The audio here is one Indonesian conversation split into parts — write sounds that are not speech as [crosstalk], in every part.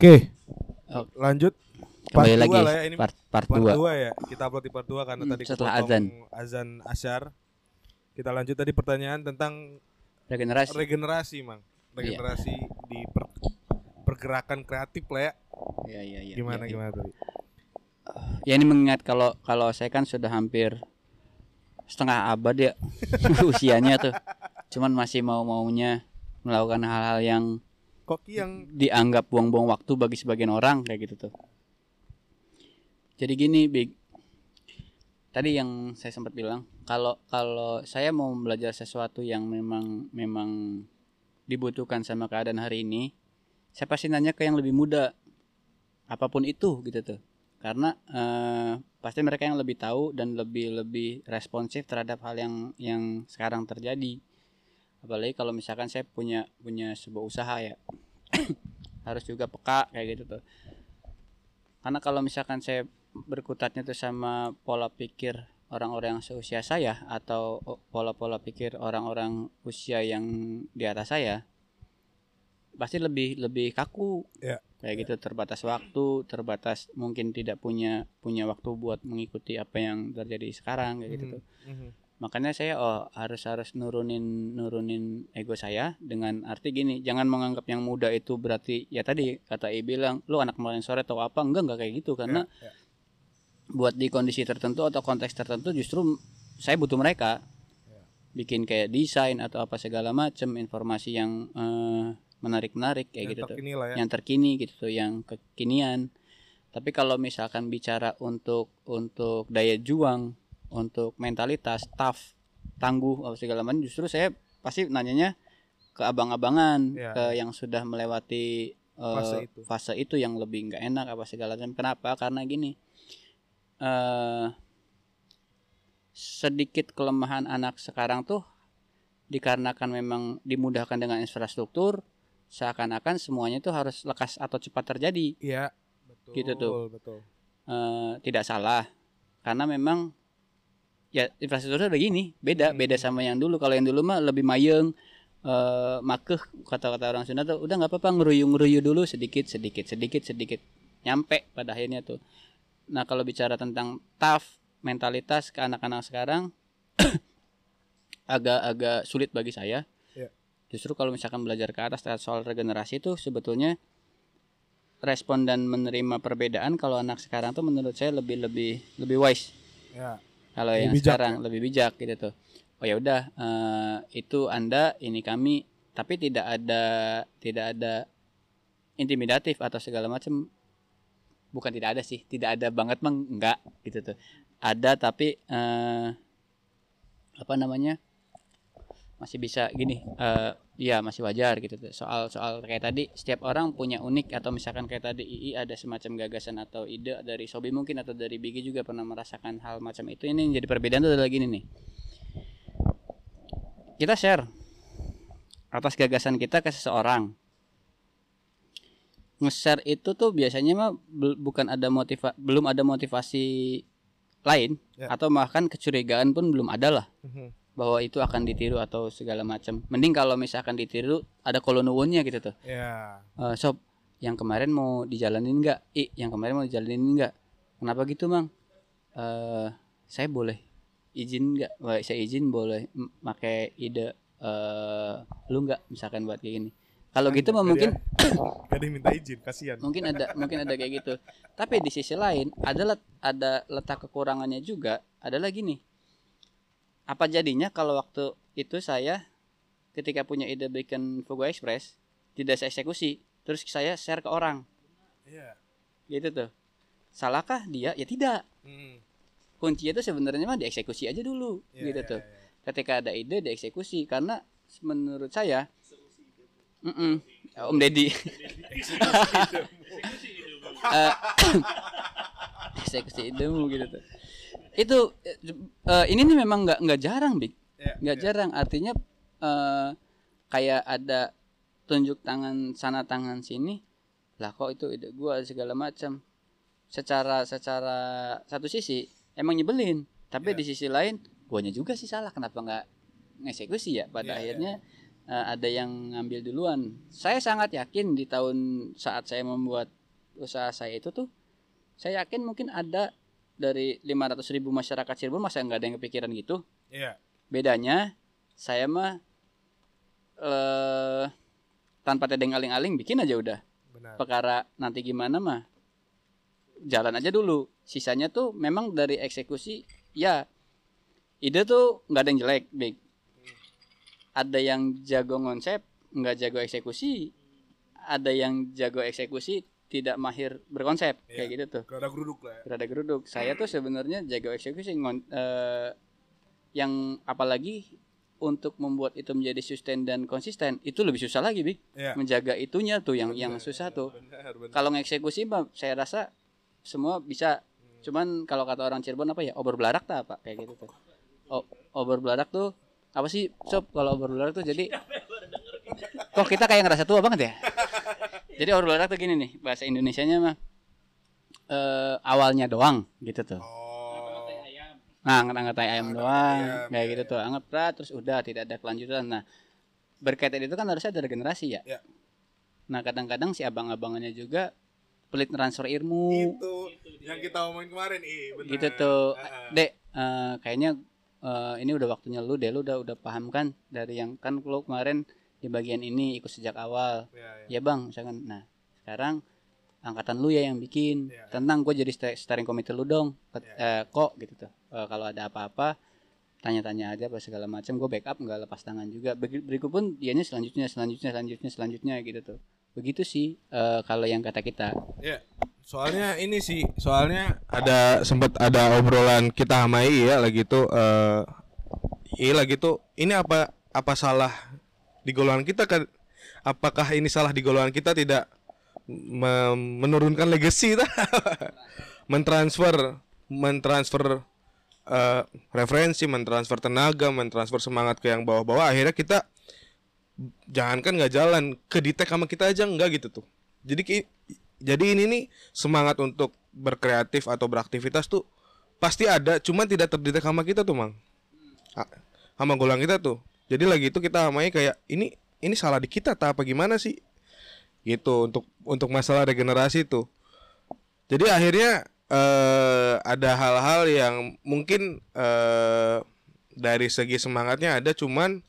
Oke. Oh. Lanjut. Part Kembali dua lagi lah ya, ini part part part 2. 2 ya. Kita upload di part 2 karena Hmm, tadi setelah azan. azan asyar. Kita lanjut tadi pertanyaan tentang Regenerasi. regenerasi, Mang. Iya. Regenerasi di per- pergerakan kreatif lah ya. Iya iya iya. Gimana iya, iya. gimana tadi? Ya ini mengingat kalau kalau saya kan sudah hampir setengah abad ya [laughs] [laughs] usianya tuh. Cuman masih mau-maunya melakukan hal-hal yang Koki yang dianggap buang-buang waktu bagi sebagian orang kayak gitu tuh. Jadi gini, Big. Tadi yang saya sempat bilang, kalau kalau saya mau belajar sesuatu yang memang memang dibutuhkan sama keadaan hari ini, saya pasti nanya ke yang lebih muda. Apa pun itu gitu tuh. Karena eh, pasti mereka yang lebih tahu dan lebih lebih responsif terhadap hal yang yang sekarang terjadi. Apalagi kalau misalkan saya punya punya sebuah usaha ya. [coughs] harus juga peka kayak gitu tuh karena kalau misalkan saya berkutatnya tuh sama pola pikir orang-orang yang seusia saya atau pola-pola pikir orang-orang usia yang di atas saya pasti lebih lebih kaku Ya. kayak gitu terbatas waktu terbatas mungkin tidak punya punya waktu buat mengikuti apa yang terjadi sekarang kayak gitu Mhm, tuh mhm. Makanya saya oh harus harus nurunin nurunin ego saya dengan arti gini jangan menganggap yang muda itu berarti ya tadi kata I bilang lu anak kemarin sore atau apa enggak enggak kayak gitu karena Ya, ya. buat di kondisi tertentu atau konteks tertentu justru saya butuh mereka Ya. bikin kayak desain atau apa segala macam informasi yang menarik menarik kayak Yang gitu tuh ya. yang terkini gitu tuh yang kekinian tapi kalau misalkan bicara untuk untuk daya juang untuk mentalitas tough tangguh apa segala macam justru saya pasti nanyanya ke abang-abangan Ya, ke yang sudah melewati eh, Fase itu. fase itu yang lebih nggak enak apa segala macam kenapa karena gini eh sedikit kelemahan anak sekarang tuh dikarenakan memang dimudahkan dengan infrastruktur seakan-akan semuanya itu harus lekas atau cepat terjadi Iya. Betul. Gitu tuh. Betul. Eh, tidak salah karena memang ya infrastrukturnya udah gini beda Hmm. beda sama yang dulu kalau yang dulu mah lebih mayeng eh makeh kata-kata orang Sunda tuh udah nggak apa-apa ngeruyu ngeruyu dulu sedikit sedikit sedikit sedikit nyampe pada akhirnya tuh nah kalau bicara tentang tough mentalitas ke anak-anak sekarang [coughs] agak-agak sulit bagi saya Ya. justru kalau misalkan belajar ke atas soal regenerasi itu sebetulnya respon dan menerima perbedaan kalau anak sekarang tuh menurut saya lebih lebih lebih wise Ya. Kalau yang bijak, sekarang ya? lebih bijak gitu tuh. Oh ya udah eh, itu anda ini kami tapi tidak ada tidak ada intimidatif atau segala macam bukan tidak ada sih tidak ada banget mah enggak gitu tuh. Ada tapi eh, apa namanya masih bisa gini eh ya masih wajar gitu. Tuh soal soal kayak tadi setiap orang punya unik atau misalkan kayak tadi II ada semacam gagasan atau ide dari Sobi mungkin atau dari Bigi juga pernah merasakan hal macam itu. Ini yang jadi perbedaan tuh adalah gini nih. Kita share atas gagasan kita ke seseorang. Nge-share itu tuh biasanya mah bukan ada motiva belum ada motivasi lain Ya. atau bahkan kecurigaan pun belum ada lah. Mhm. Bahwa itu akan ditiru atau segala macam. Mending kalau misalkan ditiru ada kolonuwunnya gitu tuh. Ya. Eh, sob, yang kemarin mau dijalanin nggak? I, yang kemarin mau dijalanin nggak? Kenapa gitu, Mang? Eh, saya boleh izin nggak? Wah, saya izin boleh pakai ide eh lu nggak misalkan buat kayak gini. Kalau gitu mah mungkin Gak ada yang minta izin, kasihan. mungkin ada mungkin ada kayak gitu tapi di sisi lain ada let- ada letak kekurangannya juga adalah gini apa jadinya kalau waktu itu saya ketika punya ide bikin Fugo Express tidak saya eksekusi terus saya share ke orang Iya. gitu tuh salahkah dia ya tidak Mhm. kuncinya itu sebenarnya mah dieksekusi aja dulu Iya, gitu iya, tuh iya. ketika ada ide dieksekusi karena menurut saya Mm-mm. Om Deddy [laughs] Eh, [coughs] eksekusi idemu gitu tuh itu eh, ini nih memang nggak nggak jarang big Iya, nggak iya. jarang artinya eh, kayak ada tunjuk tangan sana tangan sini lah kok itu ide gua segala macam secara secara satu sisi emang nyebelin tapi Iya. di sisi lain guanya juga sih salah kenapa nggak ngeksekusi ya pada Iya, iya. akhirnya eh, ada yang ngambil duluan. Saya sangat yakin di tahun saat saya membuat usaha saya itu tuh, saya yakin mungkin ada dari 500 ribu masyarakat Cirebon masa nggak ada yang kepikiran gitu. Iya. Bedanya saya mah eh tanpa tedeng aling-aling bikin aja udah. Benar. Perkara nanti gimana mah jalan aja dulu. Sisanya tuh memang dari eksekusi ya ide tuh nggak ada yang jelek, big. Ada yang jago konsep, nggak jago eksekusi. Ada yang jago eksekusi tidak mahir berkonsep Iya. kayak gitu tuh. Gak ada geruduk lah. ya. Rada geruduk. Saya tuh sebenarnya jago eksekusi eh, yang apalagi untuk membuat itu menjadi sustain dan konsisten itu lebih susah lagi, Bik. Iya. Menjaga itunya tuh yang yang susah tuh. Kalau ngeksekusi mah saya rasa semua bisa. Cuman kalau kata orang Cirebon apa ya? Obor belarak tak apa kayak gitu tuh. O- obor belarak tuh apa sih sob kalau obor belarak tuh jadi kok kita kayak ngerasa tua banget ya [laughs] jadi obor belarak tuh gini nih bahasa Indonesianya mah eh awalnya doang gitu tuh Oh. Nah, angkat-angkat tai ayam Angkat doang, ayam, kayak ya, gitu tuh. Anggap berat terus udah tidak ada kelanjutan. Nah, berkaitan itu kan harusnya ada generasi ya. Ya. Nah, kadang-kadang si abang-abangannya juga pelit transfer ilmu Itu yang kita omongin kemarin, ih benar. gitu tuh. Ah, Dek, eh, kayaknya eh, ini udah waktunya lu deh, lu udah udah paham kan dari yang kan lu kemarin di bagian ini ikut sejak awal. Ya, ya. Ya, Bang, misalkan. Nah, sekarang angkatan lu ya yang bikin. Ya. Tentang gue jadi sta- steering committee lu dong. Ya. eh, kok gitu tuh. Eh, kalau ada apa-apa tanya-tanya aja apa segala macam gue backup nggak lepas tangan juga berikut pun dianya selanjutnya selanjutnya selanjutnya selanjutnya gitu tuh begitu sih eh, kalau yang kata kita Ya, soalnya ini sih, soalnya ada sempat ada obrolan kita sama I ya lagi tuh eh I lagi tuh ini apa apa salah di golongan kita kan apakah ini salah di golongan kita tidak menurunkan legacy ta? [laughs] mentransfer mentransfer eh, referensi, mentransfer tenaga, mentransfer semangat ke yang bawah-bawah. Akhirnya kita jangankan nggak jalan ke detect sama kita aja enggak gitu tuh. Jadi jadi ini nih semangat untuk berkreatif atau beraktivitas tuh pasti ada cuman tidak terdetek sama kita tuh mang. Sama golongan kita tuh jadi lagi itu kita samanya kayak ini ini salah di kita tak apa gimana sih? Gitu untuk untuk masalah regenerasi tuh jadi akhirnya eh ada hal-hal yang mungkin eh dari segi semangatnya ada cuman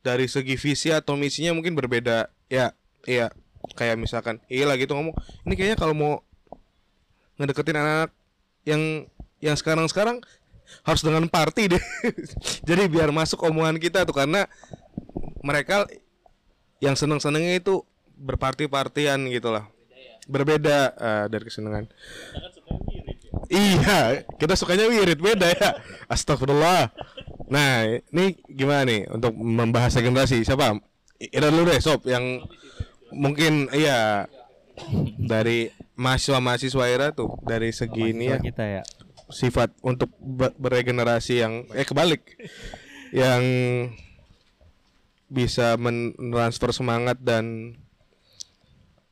dari segi visi atau misinya mungkin berbeda. Ya iya. Kayak misalkan iya lagi tuh ngomong ini kayaknya kalau mau ngedeketin anak-anak yang yang sekarang-sekarang harus dengan party deh. [laughs] Jadi biar masuk omongan kita tuh karena mereka yang seneng-senengnya itu berparti-partian gitu lah. Berbeda eh, dari kesenangan. Iya kita sukanya wirid beda ya. Astagfirullah. Nah ini gimana nih untuk membahas generasi? Siapa? Ira dulu deh sob yang mungkin iya dari mahasiswa mahasiswa Ira tuh dari segi ini ya. kita ya. Sifat untuk be- beregenerasi yang eh kebalik yang bisa mentransfer semangat dan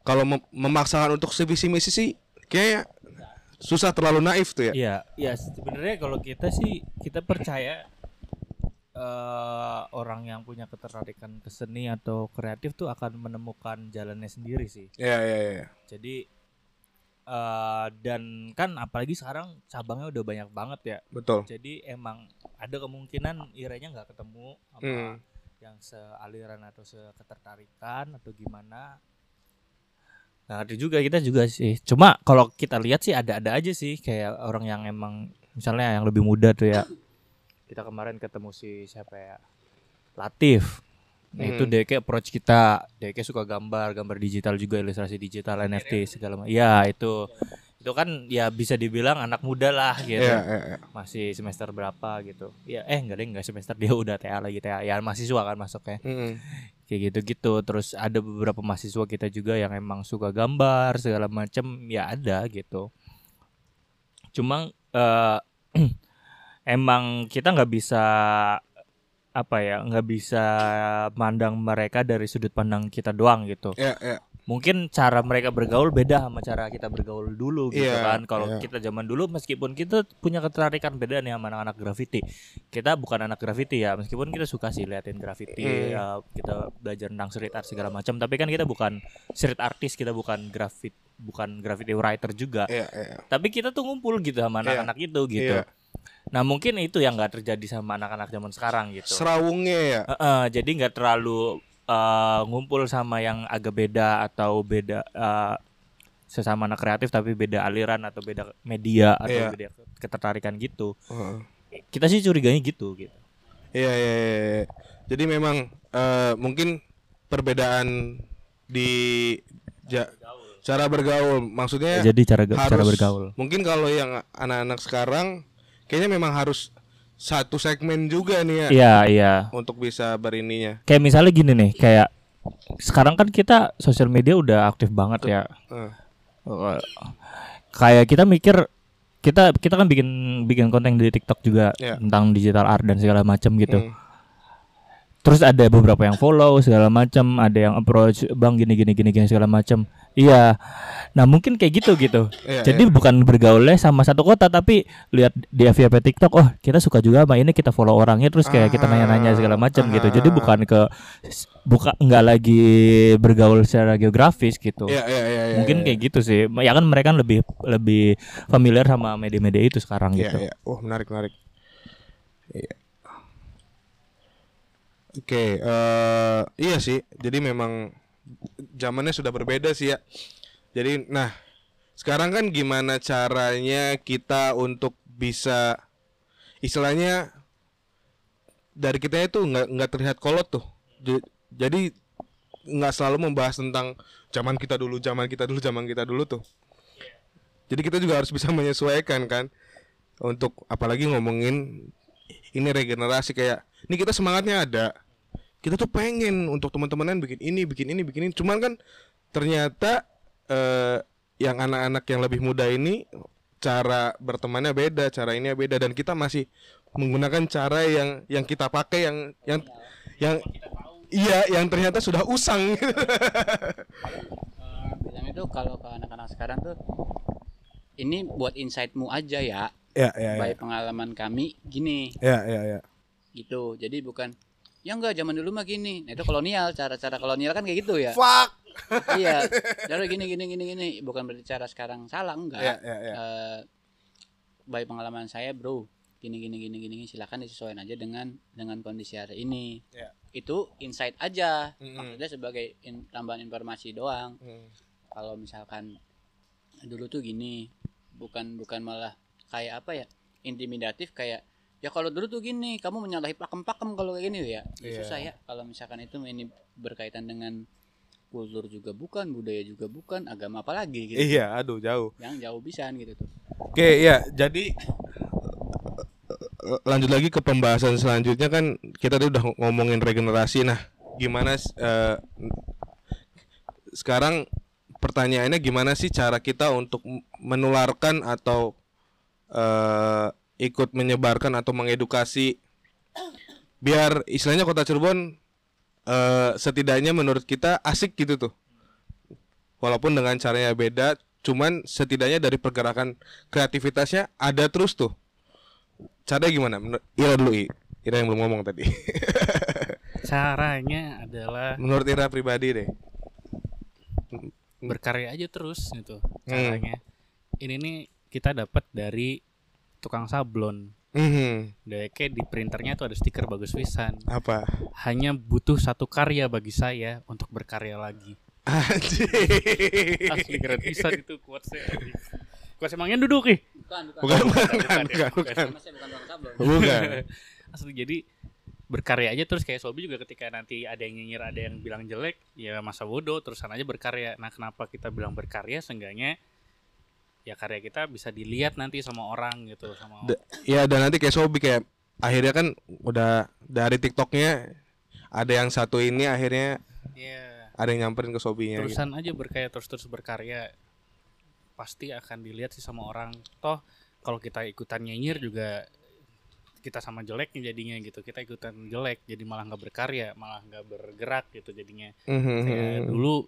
kalau mem- memaksakan untuk sevisi misi sih kayak susah terlalu naif tuh ya. Iya, ya sebenarnya kalau kita sih kita percaya eh orang yang punya ketertarikan ke seni atau kreatif tuh akan menemukan jalannya sendiri sih. Iya iya iya. Jadi eh dan kan apalagi sekarang cabangnya udah banyak banget ya. Betul. Jadi emang ada kemungkinan iranya nggak ketemu sama Hmm. yang sealiran atau seketertarikan atau gimana. Nah, ada juga kita juga sih. Cuma kalau kita lihat sih ada-ada aja sih kayak orang yang emang misalnya yang lebih muda tuh ya. Kita kemarin ketemu si siapa ya? Latif. Nah, itu Hmm. Deke approach kita. Deke suka gambar, gambar digital juga, ilustrasi digital, NFT segala macam. Iya, itu. Itu kan ya bisa dibilang anak muda lah gitu Iya iya. iya. masih semester berapa gitu ya eh enggak deh enggak semester dia udah TA lagi TA ya mahasiswa kan masuknya Mm-mm. kayak gitu gitu terus ada beberapa mahasiswa kita juga yang emang suka gambar segala macem ya ada gitu cuma eh, [clears throat] emang kita nggak bisa apa ya nggak bisa mandang mereka dari sudut pandang kita doang gitu Iya iya. mungkin cara mereka bergaul beda sama cara kita bergaul dulu gitu Iya, kan. Kalau iya. kita zaman dulu meskipun kita punya ketertarikan beda nih sama anak-anak graffiti. Kita bukan anak graffiti ya, meskipun kita suka sih liatin graffiti, Hmm. ya, kita belajar tentang street art segala macam, tapi kan kita bukan street artist, kita bukan grafit bukan graffiti writer juga. Iya, iya. Tapi kita tuh ngumpul gitu sama Iya. anak-anak itu gitu. Iya. Nah, mungkin itu yang nggak terjadi sama anak-anak zaman sekarang gitu. Serawungnya ya. Heeh, jadi nggak terlalu eh, ngumpul sama yang agak beda atau beda eh, sesama anak kreatif tapi beda aliran atau beda media atau Iya. beda ketertarikan gitu. Heeh. Kita sih curiganya gitu gitu. Iya, iya, iya, iya. Jadi memang eh, mungkin perbedaan di ja- cara bergaul, maksudnya jadi cara harus cara bergaul. Mungkin kalau yang anak-anak sekarang kayaknya memang harus satu segmen juga nih ya Iya, iya. untuk bisa berininya. Kayak misalnya gini nih, kayak sekarang kan kita sosial media udah aktif banget ya. Kayak kita mikir kita kita kan bikin bikin konten di TikTok juga Iya. tentang digital art dan segala macam gitu. hmm. Terus ada beberapa yang follow segala macam, ada yang approach bang gini gini gini gini segala macam. Iya. Nah mungkin kayak gitu gitu. Iya, Jadi bukan bergaulnya sama satu kota tapi lihat di FYP TikTok, oh kita suka juga sama ini kita follow orangnya terus kayak kita nanya-nanya segala macam gitu. Jadi bukan ke buka nggak lagi bergaul secara geografis gitu. Iya, iya, iya, iya, Mungkin iya. kayak gitu sih. Ya kan mereka kan lebih lebih familiar sama media-media itu sekarang Iya, gitu. iya. Oh, menarik, menarik. Iya. Oke, eh iya sih. Jadi memang zamannya sudah berbeda sih ya. Jadi, nah, sekarang kan gimana caranya kita untuk bisa istilahnya dari kita itu nggak nggak terlihat kolot tuh. Jadi nggak selalu membahas tentang zaman kita dulu, zaman kita dulu, zaman kita dulu tuh. Jadi kita juga harus bisa [laughs] menyesuaikan kan untuk apalagi ngomongin ini regenerasi kayak ini kita semangatnya ada kita tuh pengen untuk teman-temanan bikin ini bikin ini bikin ini. Cuman kan ternyata eh, yang anak-anak yang lebih muda ini cara bertemannya beda cara ini beda. Dan kita masih menggunakan cara yang yang kita pakai yang yang yang iya yang ternyata sudah usang. [laughs] Eh, bilangnya tuh kalau ke anak-anak sekarang tuh ini buat insightmu aja ya. Ya ya by pengalaman kami gini. Ya ya ya. Gitu. Jadi bukan ya enggak zaman dulu mah gini. Nah, itu kolonial cara-cara kolonial kan kayak gitu ya. Fuck. Iya. [laughs] Jadi gini gini gini gini. Bukan berarti cara sekarang salah enggak. Ya ya ya Eh, by pengalaman saya bro. Gini gini gini gini silakan disesuaikan aja dengan dengan kondisi hari ini. Ya. itu insight aja. Mm-mm. maksudnya sebagai in- tambahan informasi doang. Hmm. kalau misalkan dulu tuh gini bukan bukan malah kayak apa ya intimidatif kayak ya kalau dulu tuh gini kamu menyalahi pakem-pakem kalau kayak gini ya, Iya. susah ya. Kalau misalkan itu ini berkaitan dengan kultur juga bukan budaya juga bukan agama apa lagi gitu. Iya aduh jauh. Yang jauh bisa gitu tuh. Oke ya jadi lanjut lagi ke pembahasan selanjutnya kan kita tadi udah ngomongin regenerasi. Nah gimana eh, sekarang pertanyaannya gimana sih cara kita untuk menularkan atau eh, ikut menyebarkan atau mengedukasi. Biar istilahnya kota Cirebon eh, setidaknya menurut kita asik gitu tuh. Walaupun dengan caranya beda cuman setidaknya dari pergerakan kreativitasnya ada terus tuh. Caranya gimana? Menurut Ira dulu I. Ira yang belum ngomong tadi. [laughs] Caranya adalah menurut Ira pribadi deh. berkarya aja terus gitu Hmm. caranya. Ini nih kita dapat dari tukang sablon. Mhm. Dari kayak di printernya tuh ada stiker bagus pisan. apa Hanya butuh satu karya bagi saya untuk berkarya lagi. Anjing. Asli keren pisan itu quotesnya. Quotes emangnya duduk ih. bukan bukan bukan bukan bukan, bukan bukan saya bukan tukang sablon bukan [laughs] Asli jadi berkarya aja terus kayak Sobi juga ketika nanti ada yang nyinyir ada yang bilang jelek ya masa bodoh terusan aja berkarya nah kenapa kita bilang berkarya seenggaknya ya karya kita bisa dilihat nanti sama orang gitu sama Da- ya dan nanti kayak Sobi kayak akhirnya kan udah dari TikToknya ada yang satu ini akhirnya ya ada yang nyamperin ke Sobinya gitu. terusan aja berkarya terus terus berkarya pasti akan dilihat sih sama orang toh kalau kita ikutan nyinyir juga kita sama jeleknya jadinya gitu kita ikutan jelek jadi malah nggak berkarya malah nggak bergerak gitu jadinya kayak mhm. dulu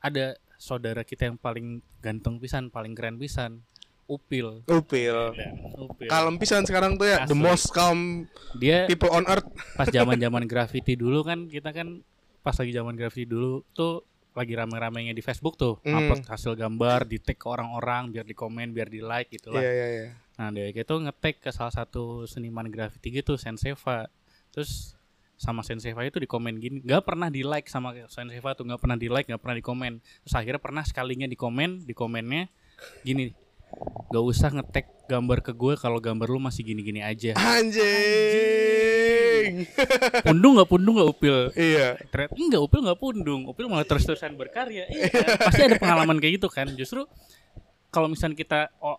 ada saudara kita yang paling ganteng pisan paling keren pisan Upil Upil. Upil Kalem pisan sekarang tuh ya, the Asli. most calm dia people on earth. pas [laughs] zaman zaman graffiti dulu kan kita kan pas lagi zaman graffiti dulu tuh lagi rame-ramenya di Facebook tuh Hmm. upload hasil gambar di tag ke orang-orang biar di komen biar di like gitu lah Iya iya iya. nah dia itu ngetek ke salah satu seniman graffiti gitu Senseva terus sama Senseva itu di komen gini nggak pernah di like sama Senseva tuh nggak pernah di like nggak pernah di komen terus akhirnya pernah sekalinya di komen di komennya gini gak usah ngetek gambar ke gue kalau gambar lu masih gini-gini aja Anjing. pundung nggak pundung nggak upil iya. Ternyata enggak Upil enggak pundung Upil malah terus-terusan berkarya iya, kan? pasti ada pengalaman kayak gitu kan justru kalau misalnya kita oh,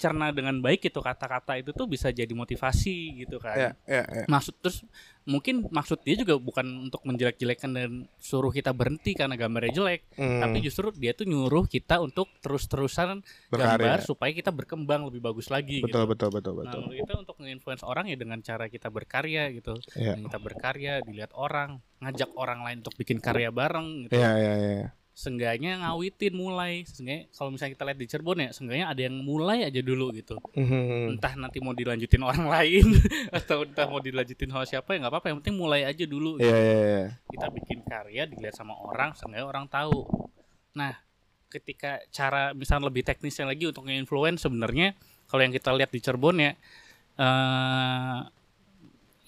cerna dengan baik gitu kata-kata itu tuh bisa jadi motivasi gitu kan Iya iya iya. maksud terus mungkin maksud dia juga bukan untuk menjelek-jelekan dan suruh kita berhenti karena gambarnya jelek Hmm, tapi justru dia tuh nyuruh kita untuk terus-terusan gambar supaya kita berkembang lebih bagus lagi Betul gitu betul betul Nah, betul. menurut kita untuk nge-influence orang ya dengan cara kita berkarya gitu. Iya. Dengan kita berkarya, dilihat orang, ngajak orang lain untuk bikin karya bareng gitu. Iya iya iya. Seenggaknya ngawitin mulai. Seenggaknya kalau misalnya kita lihat di Cirebon ya, seenggaknya ada yang mulai aja dulu gitu. Mhm. Entah nanti mau dilanjutin orang [laughs] lain atau entah mau dilanjutin sama siapa ya nggak apa-apa. Yang penting mulai aja dulu. Iya iya iya. Kita bikin karya dilihat sama orang, seenggaknya orang tahu. Nah, ketika cara misalnya lebih teknisnya lagi untuk nge-influence sebenarnya kalau yang kita lihat di Cirebon ya eh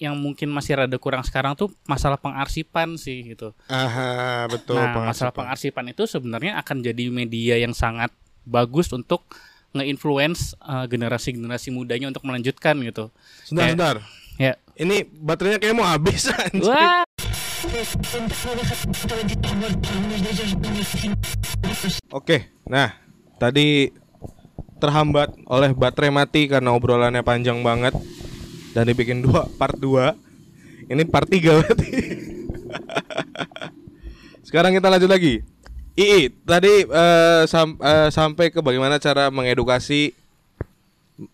yang mungkin masih rada kurang sekarang tuh masalah pengarsipan sih gitu. Aha, betul nah, pengarsipan. masalah pengarsipan itu sebenarnya akan jadi media yang sangat bagus untuk nge-influence eh, generasi-generasi mudanya untuk melanjutkan gitu. Sebentar, Kayak- sebentar. Ya. Ini baterainya kayak mau habis. [laughs] Wah, Oke, nah tadi terhambat oleh baterai mati karena obrolannya panjang banget dan dibikin dua part 2 Ini part 3 berarti. Sekarang kita lanjut lagi. Ii, tadi eh, sam- eh, sampai ke bagaimana cara mengedukasi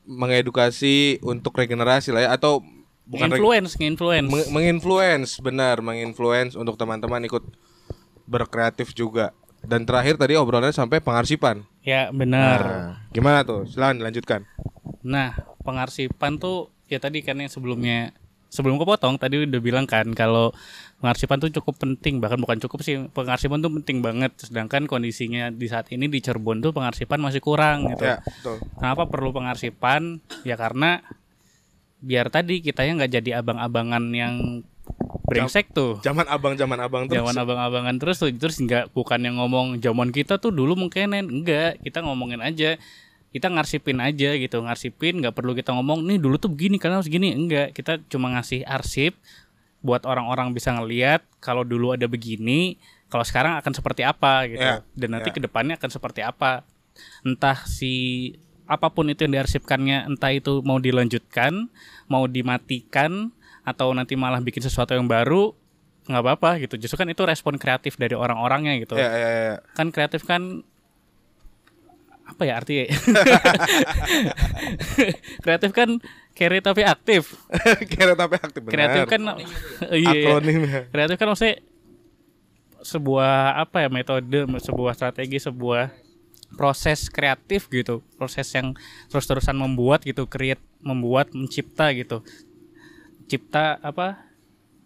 mengedukasi untuk regenerasi lah ya atau bukan nge-influence, nge-influence. Meng- menginfluence benar menginfluence untuk teman-teman ikut berkreatif juga dan terakhir tadi obrolannya sampai pengarsipan ya, benar. Nah, gimana tuh silakan dilanjutkan Nah, pengarsipan tuh ya tadi kan yang sebelumnya sebelum kepotong tadi udah bilang kan kalau pengarsipan tuh cukup penting bahkan bukan cukup sih pengarsipan tuh penting banget sedangkan kondisinya di saat ini di Cirebon tuh pengarsipan masih kurang gitu. ya betul Kenapa perlu pengarsipan? Ya karena biar tadi kitanya nggak jadi abang-abangan yang brengsek tuh. zaman abang zaman abang terus Zaman abang-abangan terus tuh terus nggak bukan yang ngomong zaman kita tuh dulu mungkin enggak kita ngomongin aja kita ngarsipin aja gitu ngarsipin nggak perlu kita ngomong nih dulu tuh begini karena harus gini enggak kita cuma ngasih arsip buat orang-orang bisa ngelihat kalau dulu ada begini kalau sekarang akan seperti apa gitu. Ya, dan nanti ya. ke depannya akan seperti apa. Entah si apa pun itu yang diarsipkannya entah itu mau dilanjutkan mau dimatikan atau nanti malah bikin sesuatu yang baru nggak apa-apa gitu. Justru kan itu respon kreatif dari orang-orangnya gitu. Ya ya ya. Kan kreatif kan apa ya artinya? [laughs] Kreatif kan carry tapi aktif. [laughs] Kira tapi aktif benar. Kreatif kan iya, iya. akronimnya kreatif kan maksudnya sebuah apa ya metode sebuah strategi sebuah proses kreatif gitu. Proses yang terus-terusan membuat gitu create membuat mencipta gitu. Cipta apa?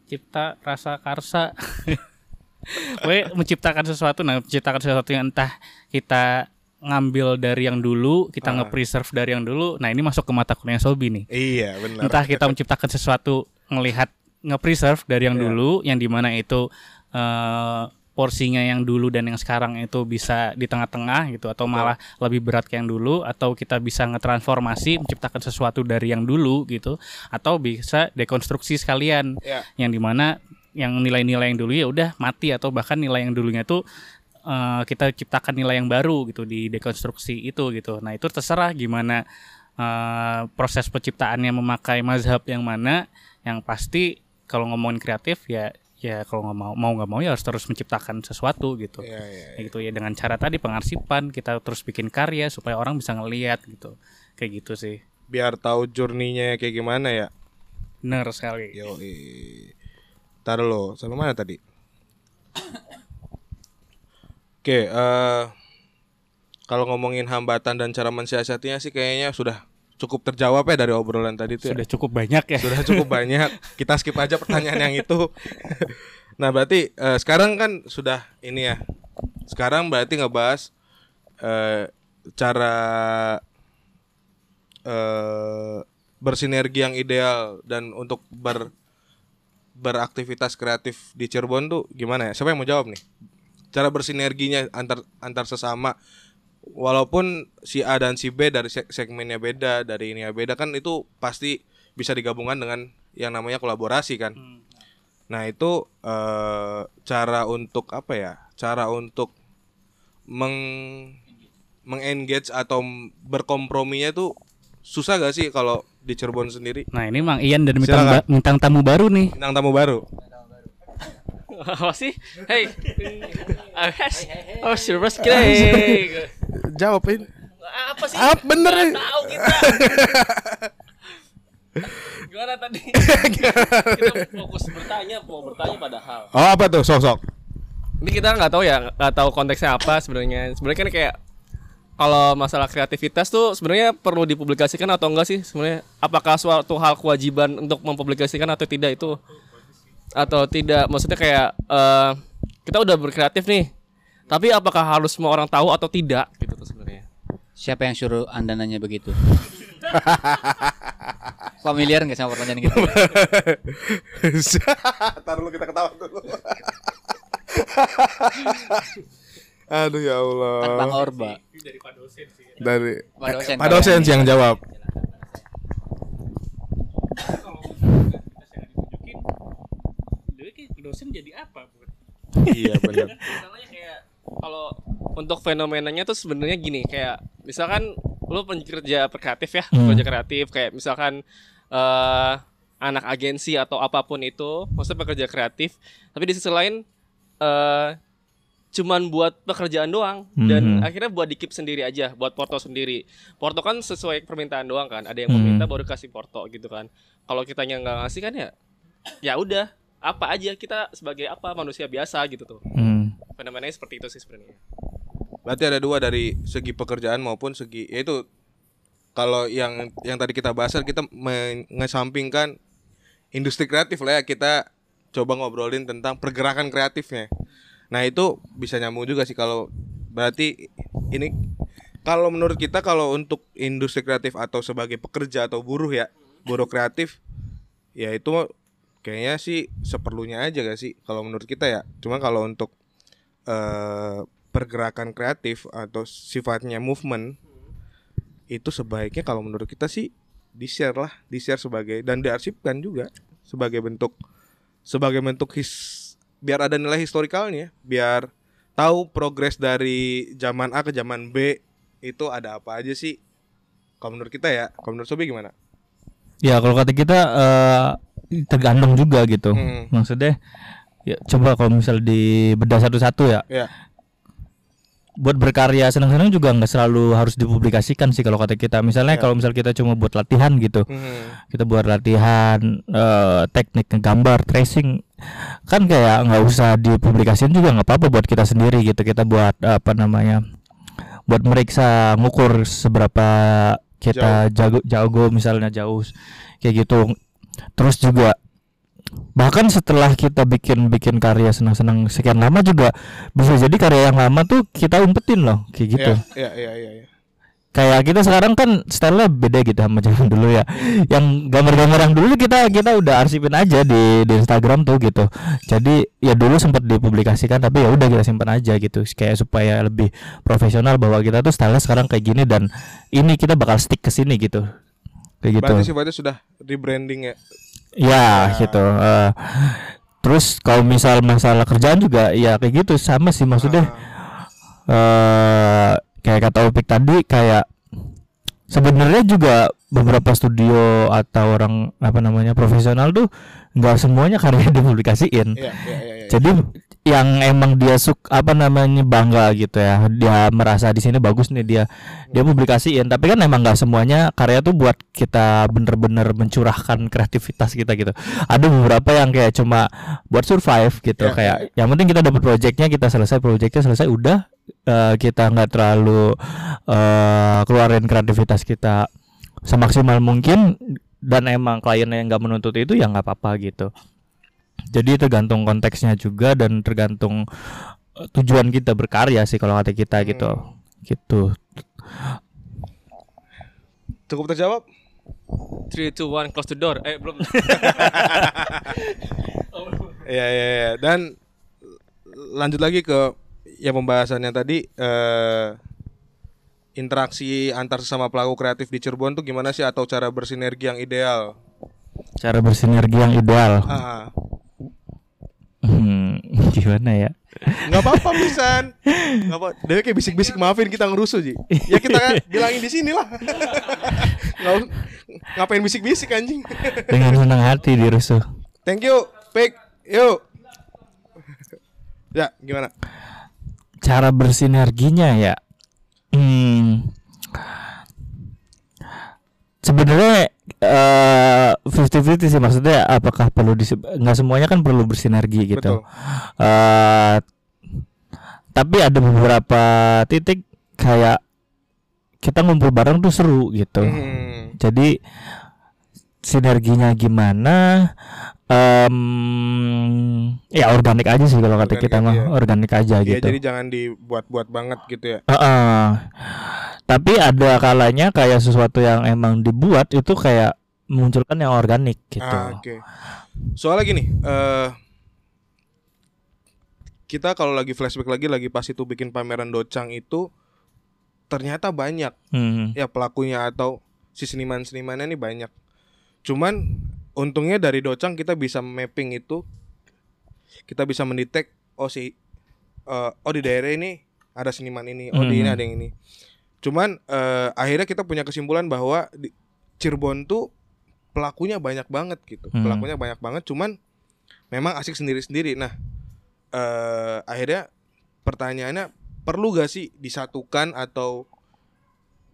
Cipta rasa karsa. [laughs] Gue menciptakan sesuatu nah menciptakan sesuatu yang entah kita ngambil dari yang dulu kita Ah. nge-preserve dari yang dulu nah ini masuk ke mata kuliah Sobi nih. Iya benar. Entah kita menciptakan sesuatu ngelihat nge-preserve dari yang Iya. dulu yang di mana itu eh, porsinya yang dulu dan yang sekarang itu bisa di tengah-tengah gitu atau malah lebih berat ke yang dulu atau kita bisa ngetransformasi menciptakan sesuatu dari yang dulu gitu atau bisa dekonstruksi sekalian. Ya yang di mana yang nilai-nilai yang dulu ya udah mati atau bahkan nilai yang dulunya tuh eh, kita ciptakan nilai yang baru gitu di dekonstruksi itu gitu. Nah itu terserah gimana eh, proses penciptaannya memakai mazhab yang mana. Yang pasti kalau ngomongin kreatif ya ya kalau nggak mau mau nggak mau ya harus terus menciptakan sesuatu gitu. ya ya Kayak gitu ya dengan cara tadi pengarsipan kita terus bikin karya supaya orang bisa ngelihat gitu. Kayak gitu sih. biar tahu journey-nya kayak gimana ya Bener sekali. yo Taruh lo sampai mana tadi Oke, eh kalau ngomongin hambatan dan cara mensiasatinya sih kayaknya sudah cukup terjawab ya dari obrolan tadi tuh. ya. Sudah cukup banyak ya. Sudah cukup [laughs] banyak. Kita skip aja pertanyaan yang itu. [laughs] nah, berarti eh, sekarang kan sudah ini ya. Sekarang berarti ngebahas eh, cara eh bersinergi yang ideal dan untuk ber beraktivitas kreatif di Cirebon tuh gimana ya? Siapa yang mau jawab nih? Cara bersinerginya antar antar sesama walaupun si A dan si B dari seg- segmennya beda, dari ini ya beda kan itu pasti bisa digabungkan dengan yang namanya kolaborasi kan. Nah, itu eh, cara untuk apa ya? Cara untuk meng mengengage atau berkomprominya tuh susah gak sih kalau di Cirebon sendiri? Nah, ini Mang Ian dan bintang, Silakan. ba- bintang tamu baru nih. Bintang tamu baru. [laughs] Apa sih? Hey. Yes. Oh, silver screen. Jawabin. Apa sih? Ah, bener Nggak nih. tahu kita. [laughs] Gimana tadi? kita fokus bertanya, mau bertanya padahal. Oh, apa tuh? Sok-sok. Ini kita nggak tahu ya, nggak tahu konteksnya apa sebenarnya. Sebenarnya kan kayak kalau masalah kreativitas tuh sebenarnya perlu dipublikasikan atau enggak sih sebenarnya? Apakah suatu hal kewajiban untuk mempublikasikan atau tidak itu? Atau tidak? Maksudnya kayak eh, kita udah berkreatif nih, tapi apakah harus semua orang tahu atau tidak? Gitu tuh sebenarnya. Siapa yang suruh Anda nanya begitu? [laughs] Familiar nggak sama pertanyaan gitu? [laughs] Taruh dulu kita ketawa dulu. [laughs] Aduh ya Allah. Kan Bang Orba. Dari Pak dosen, Eh, Pak kalau dosen yang sih yang jawab. Dosen jadi apa? iya benar. [laughs] Misalnya kayak kalau untuk fenomenanya tuh sebenarnya gini kayak misalkan lu pekerja kreatif ya pekerja kreatif kayak misalkan eh anak agensi atau apa pun itu maksudnya pekerja kreatif tapi di sisi lain eh cuman buat pekerjaan doang dan akhirnya buat dikip sendiri aja buat porto sendiri. Porto kan sesuai permintaan doang kan ada yang meminta baru kasih porto gitu kan. Kalau kitanya nggak ngasih kan ya ya udah apa aja kita sebagai apa manusia biasa gitu tuh Hmm. fenomenanya seperti itu sih sebenarnya Berarti ada dua dari segi pekerjaan maupun segi yaitu kalau yang yang tadi kita bahas kan kita mengesampingkan industri kreatif lah ya kita coba ngobrolin tentang pergerakan kreatifnya. Nah itu bisa nyambung juga sih kalau berarti ini kalau menurut kita kalau untuk industri kreatif atau sebagai pekerja atau buruh ya buruh kreatif ya itu kayaknya sih seperlunya aja gak sih kalau menurut kita ya. Cuma kalau untuk eh, pergerakan kreatif atau sifatnya movement itu sebaiknya kalau menurut kita sih di share lah, di share sebagai dan diarsipkan juga sebagai bentuk sebagai bentuk his biar ada nilai historikalnya, biar tahu progres dari zaman A ke zaman B itu ada apa aja sih. Kalau menurut kita ya, kalau menurut Sobi gimana? Ya kalau kata kita eh, tergantung juga gitu. Hmm. Maksudnya ya coba kalau misal di bedah satu-satu ya. Ya. Buat berkarya senang-senang juga nggak selalu harus dipublikasikan sih kalau kata kita. Misalnya Ya. kalau misal kita cuma buat latihan gitu. Hmm. Kita buat latihan eh, teknik ngegambar, tracing kan kayak nggak usah dipublikasikan juga nggak apa-apa buat kita sendiri gitu. Kita buat apa namanya? buat meriksa ngukur seberapa kita jago jago misalnya jauh kayak gitu terus juga bahkan setelah kita bikin bikin karya senang-senang sekian lama juga bisa jadi karya yang lama tuh kita umpetin loh kayak gitu. Ya, ya, ya, ya, ya. kayak kita sekarang kan stylenya beda gitu sama zaman dulu ya. Yang gambar-gambar yang dulu kita kita udah arsipin aja di di Instagram tuh gitu. Jadi ya dulu sempat dipublikasikan tapi ya udah kita simpan aja gitu. Kayak supaya lebih profesional bahwa kita tuh stylenya sekarang kayak gini dan ini kita bakal stick ke sini gitu kayak gitu Berarti sifatnya sudah rebranding ya. ya gitu eh. terus kalau misal masalah kerjaan juga ya kayak gitu sama sih maksudnya eh kayak kata Upik tadi kayak sebenarnya juga beberapa studio atau orang apa namanya profesional tuh nggak semuanya karya [laughs] dipublikasiin Iya, iya, iya, iya. jadi yang emang dia suk apa namanya bangga gitu ya. Dia merasa di sini bagus nih dia. Dia publikasiin. Tapi kan emang nggak semuanya karya tuh buat kita bener-bener mencurahkan kreativitas kita gitu. Ada beberapa yang kayak cuma buat survive gitu. Ya, kayak yang penting kita dapat projectnya kita selesai projectnya selesai udah eh, kita nggak terlalu eh, keluarin kreativitas kita semaksimal mungkin dan emang kliennya yang nggak menuntut itu ya nggak apa-apa gitu jadi tergantung konteksnya juga dan tergantung eh, tujuan kita berkarya sih kalau kata kita gitu gitu Cukup terjawab? 3 2 1 close the door. Eh belum. [laughs] Iya iya iya. Dan lanjut lagi ke ya pembahasannya tadi eh interaksi antar sesama pelaku kreatif di Cirebon tuh gimana sih atau cara bersinergi yang ideal? cara bersinergi yang ideal Ah, Hmm, [laughs] gimana ya nggak apa-apa pisan. Nggak apa. Dia kayak bisik-bisik maafin kita ngerusuh Ji. Ya kita kan [laughs] bilangin di sini lah. Ngapain bisik-bisik anjing. dengan senang hati dirusuh Thank you, Pik. Yuk. Ya, gimana? cara bersinerginya ya hmm, sebenarnya eh 50-50 sih maksudnya apakah perlu disi- nggak semuanya kan perlu bersinergi gitu Betul. Eh, tapi ada beberapa titik kayak kita ngumpul bareng tuh seru gitu Hmm. jadi sinerginya gimana em ya organik aja sih kalau kata Organik kita mah ya. organik aja Iya, gitu jadi jangan dibuat-buat banget gitu ya. Heeh. Tapi ada kalanya kayak sesuatu yang emang dibuat itu kayak munculkan yang organik gitu. Ah, Oke. Soalnya gini, eh kita kalau lagi flashback lagi lagi pas itu bikin pameran docang itu ternyata banyak Hmm. ya pelakunya atau si seniman-senimannya ini banyak. Cuman untungnya dari docang kita bisa mapping itu kita bisa mendetek oh si eh, oh di daerah ini ada seniman ini, oh di ini Hmm. ada yang ini. Cuman eh, akhirnya kita punya kesimpulan bahwa di Cirebon tuh pelakunya banyak banget gitu. Hmm. Pelakunya banyak banget cuman memang asik sendiri-sendiri. Nah, eh akhirnya pertanyaannya perlu gak sih disatukan atau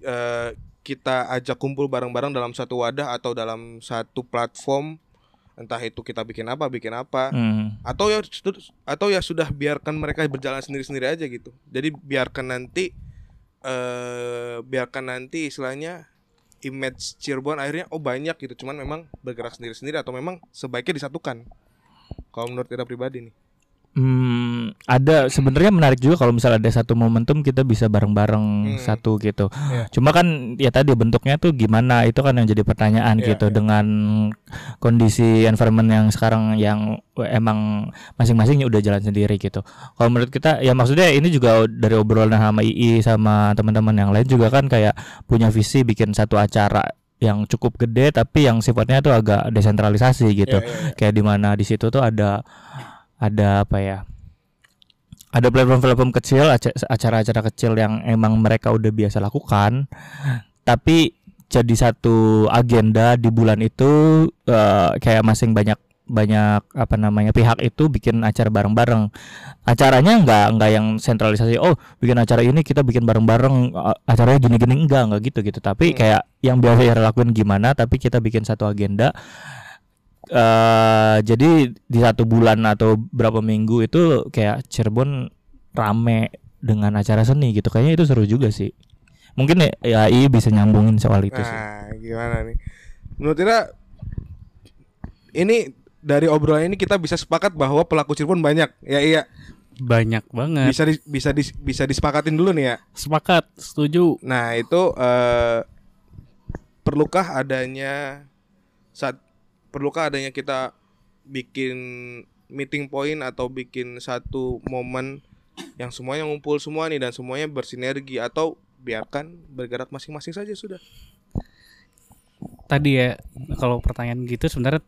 eh kita ajak kumpul bareng-bareng dalam satu wadah atau dalam satu platform entah itu kita bikin apa bikin apa Hmm. atau ya atau ya sudah biarkan mereka berjalan sendiri-sendiri aja gitu jadi biarkan nanti eh biarkan nanti istilahnya image Cirebon akhirnya oh banyak gitu. Cuman memang bergerak sendiri-sendiri atau memang sebaiknya disatukan? Kalau menurut kita pribadi nih Hmm, ada sebenarnya menarik juga kalau misalnya ada satu momentum kita bisa bareng-bareng Hmm. satu gitu. Iya. Cuma kan ya tadi bentuknya tuh gimana itu kan yang jadi pertanyaan Iya, gitu iya. dengan kondisi environment yang sekarang yang emang masing-masing udah jalan sendiri gitu. Kalau menurut kita ya maksudnya ini juga dari obrolan sama II sama teman-teman yang lain juga kan kayak punya visi bikin satu acara yang cukup gede tapi yang sifatnya tuh agak desentralisasi gitu Iya, iya, iya. kayak di mana di situ tuh ada ada apa ya? Ada platform-platform kecil aca- acara-acara kecil yang emang mereka udah biasa lakukan. Tapi jadi satu agenda di bulan itu eh, kayak masing banyak banyak apa namanya pihak itu bikin acara bareng-bareng. Acaranya nggak nggak yang sentralisasi oh bikin acara ini kita bikin bareng-bareng a- acaranya gini-gini. Enggak enggak gitu gitu tapi Hmm. kayak yang biasa ya lakuin gimana tapi kita bikin satu agenda eh jadi di satu bulan atau berapa minggu itu kayak Cirebon rame dengan acara seni gitu kayaknya itu seru juga sih mungkin ya, ya I bisa nyambungin soal itu sih Nah, gimana nih? Menurut Ira ini dari obrolan ini kita bisa sepakat bahwa pelaku Cirebon banyak. Ya iya, Banyak banget. bisa di- bisa dis- bisa disepakatin dulu nih ya. Sepakat, setuju. Nah, itu eh perlukah adanya saat perlukah adanya kita bikin meeting point atau bikin satu momen yang semuanya ngumpul semua nih dan semuanya bersinergi atau biarkan bergerak masing-masing saja sudah. Tadi ya kalau pertanyaan gitu sebenarnya